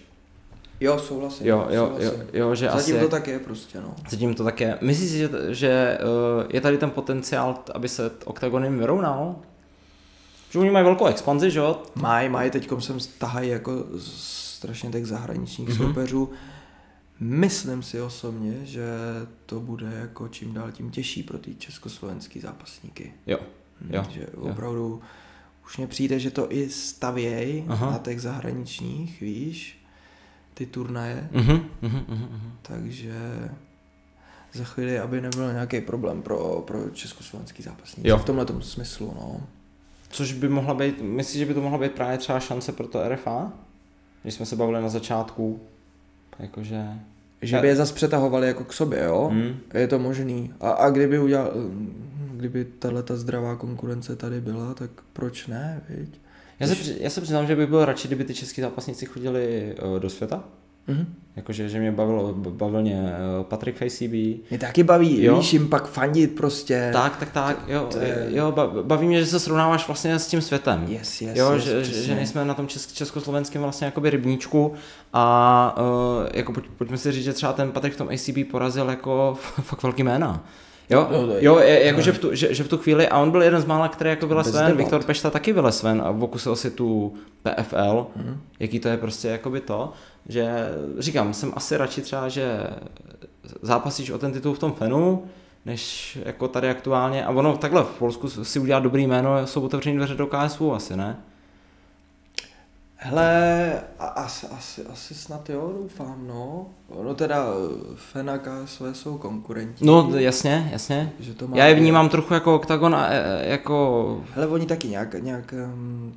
Jo, souhlasím.
Jo, jo, jo,
souhlasím.
jo, že asi
Zatím to tak je prostě, no.
Zatím to tak je. Myslíš si, že, že uh, je tady ten potenciál, aby se OKTAGON jim vyrovnal? Že oni mají velkou expanzi, že jo?
Mají, mají, teďkom sem tahají jako strašně těch zahraničních mm-hmm. soupeřů. Myslím si osobně, že to bude jako čím dál tím těžší pro ty československý zápasníky.
Jo. Jo,
že
jo.
opravdu už mně přijde, že to i stavěj
Aha.
na těch zahraničních, víš, ty turnaje,
Mhm, mhm, mhm, mhm.
takže za chvíli, aby nebyl nějaký problém pro, pro československý zápasníky.
Jo.
V tomhle smyslu, no.
Což by mohla být, myslíš, že by to mohla být právě třeba šance pro to RFA? Když jsme se bavili na začátku, jakože...
Že by je zase přetahovali jako k sobě, jo?
Hmm.
Je to možný. A, a kdyby udělal, kdyby tahle ta zdravá konkurence tady byla, tak proč ne, viď?
Já se, já se přiznám, že bych byl radši, kdyby ty český zápasníci chodili uh, do světa.
Mhm.
Jakože, že mě bavilo, bavil mě uh, Patrick FCB,
Mě taky baví,
Jo.
víš, jim pak fandit prostě.
Tak, tak, tak, jo,
to je-
jo, ba- baví mě, že se srovnáváš vlastně s tím světem.
Yes, yes,
jo,
yes,
že, že,
přesně.
že nejsme na tom česk, československém vlastně jakoby rybníčku a uh, jako pojď, pojďme si říct, že třeba ten Patrik v tom ACB porazil jako <laughs> fakt velký jména. Jo,
je-
jo, je, jako že v, tu, že, že v tu chvíli, a on byl jeden z mála, který jako vylez ven. Viktor Pešta taky vylez ven a pokusil si tu PFL,
Mhm.
jaký to je prostě jakoby to, že říkám, jsem asi radši třeba, že zápasíš o ten titul v tom fenu, než jako tady aktuálně, a ono takhle v Polsku si udělat dobrý jméno, jsou otevřený dveře do KSU asi, ne?
Hele, asi, asi, asi snad jo, doufám, no. No teda Fena KSV jsou konkurenti.
No jasně, jasně.
že to má
Já je vnímám trochu jako oktagon a e, jako...
Hele, oni taky nějak, nějak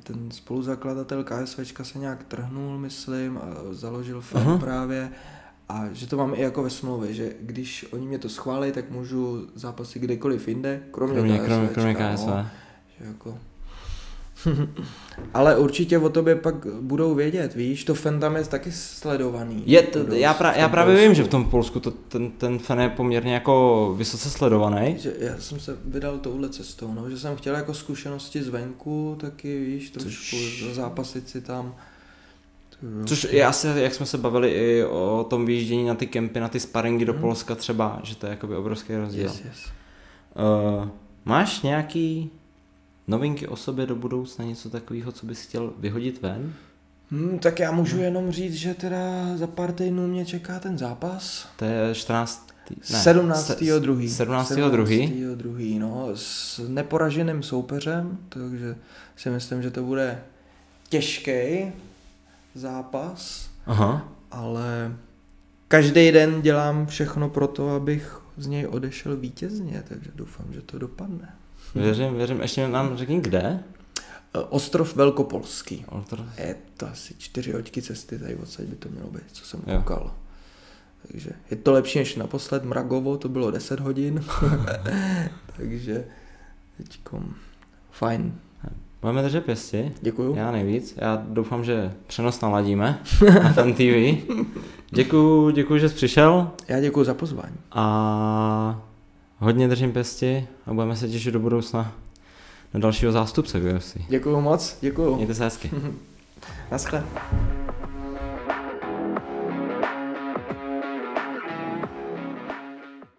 ten spoluzakladatel KSVčka se nějak trhnul, myslím, a založil FEN
Aha.
právě. A že to mám i jako ve smlouvě, že když oni mě to schválí, tak můžu zápasy kdekoliv jinde, kromě,
Kromě,
KSVčka,
kromě, kromě KSV.
No, že jako... <laughs> Ale určitě o tobě pak budou vědět, víš, to FEN tam je taky sledovaný.
Je,
To dost
já, pra, já právě
Polsku.
vím, že v tom Polsku to, ten, ten fan je poměrně jako vysoce sledovaný.
Že já jsem se vydal touhle cestou, no, že jsem chtěl jako zkušenosti zvenku, taky víš, trošku
Což-
zápasit si tam.
Což je asi, jak jsme se bavili i o tom výjíždění na ty kempy, na ty sparingy do
Hmm.
Polska třeba, že to je jakoby obrovský rozdíl.
Yes, yes.
Uh, máš nějaký novinky o sobě do budoucna, něco takového, co bys chtěl vyhodit ven?
Hmm, tak já můžu jenom říct, že teda za pár týdnů mě čeká ten zápas.
To je 14. Ne,
17.
se-
druhý.
17. druhý.
17. druhý, no, s neporaženým soupeřem, takže si myslím, že to bude těžký zápas,
Aha.
ale každý den dělám všechno pro to, abych z něj odešel vítězně, takže doufám, že to dopadne.
Věřím, věřím. Ještě nám řekni kde?
E, Ostrov Velkopolský.
Oltr.
Je to asi čtyři hoďky cesty, tady odsaď by to mělo být, co jsem
Jo.
koukal. Takže je to lepší než naposled Mragovo, to bylo 10 hodin. <laughs> <laughs> Takže teďkom fajn.
Budeme držet pěsti.
Děkuju.
Já nejvíc. Já doufám, že přenos naladíme <laughs> na Fan TV. Děkuju, děkuju, že jsi přišel
Já děkuju za pozvání.
a hodně držím pěsti a budeme se těšit do budoucna na dalšího zástupce v UFC.
Děkuju moc, děkuju.
Mějte se hezky. <laughs>
Naschle.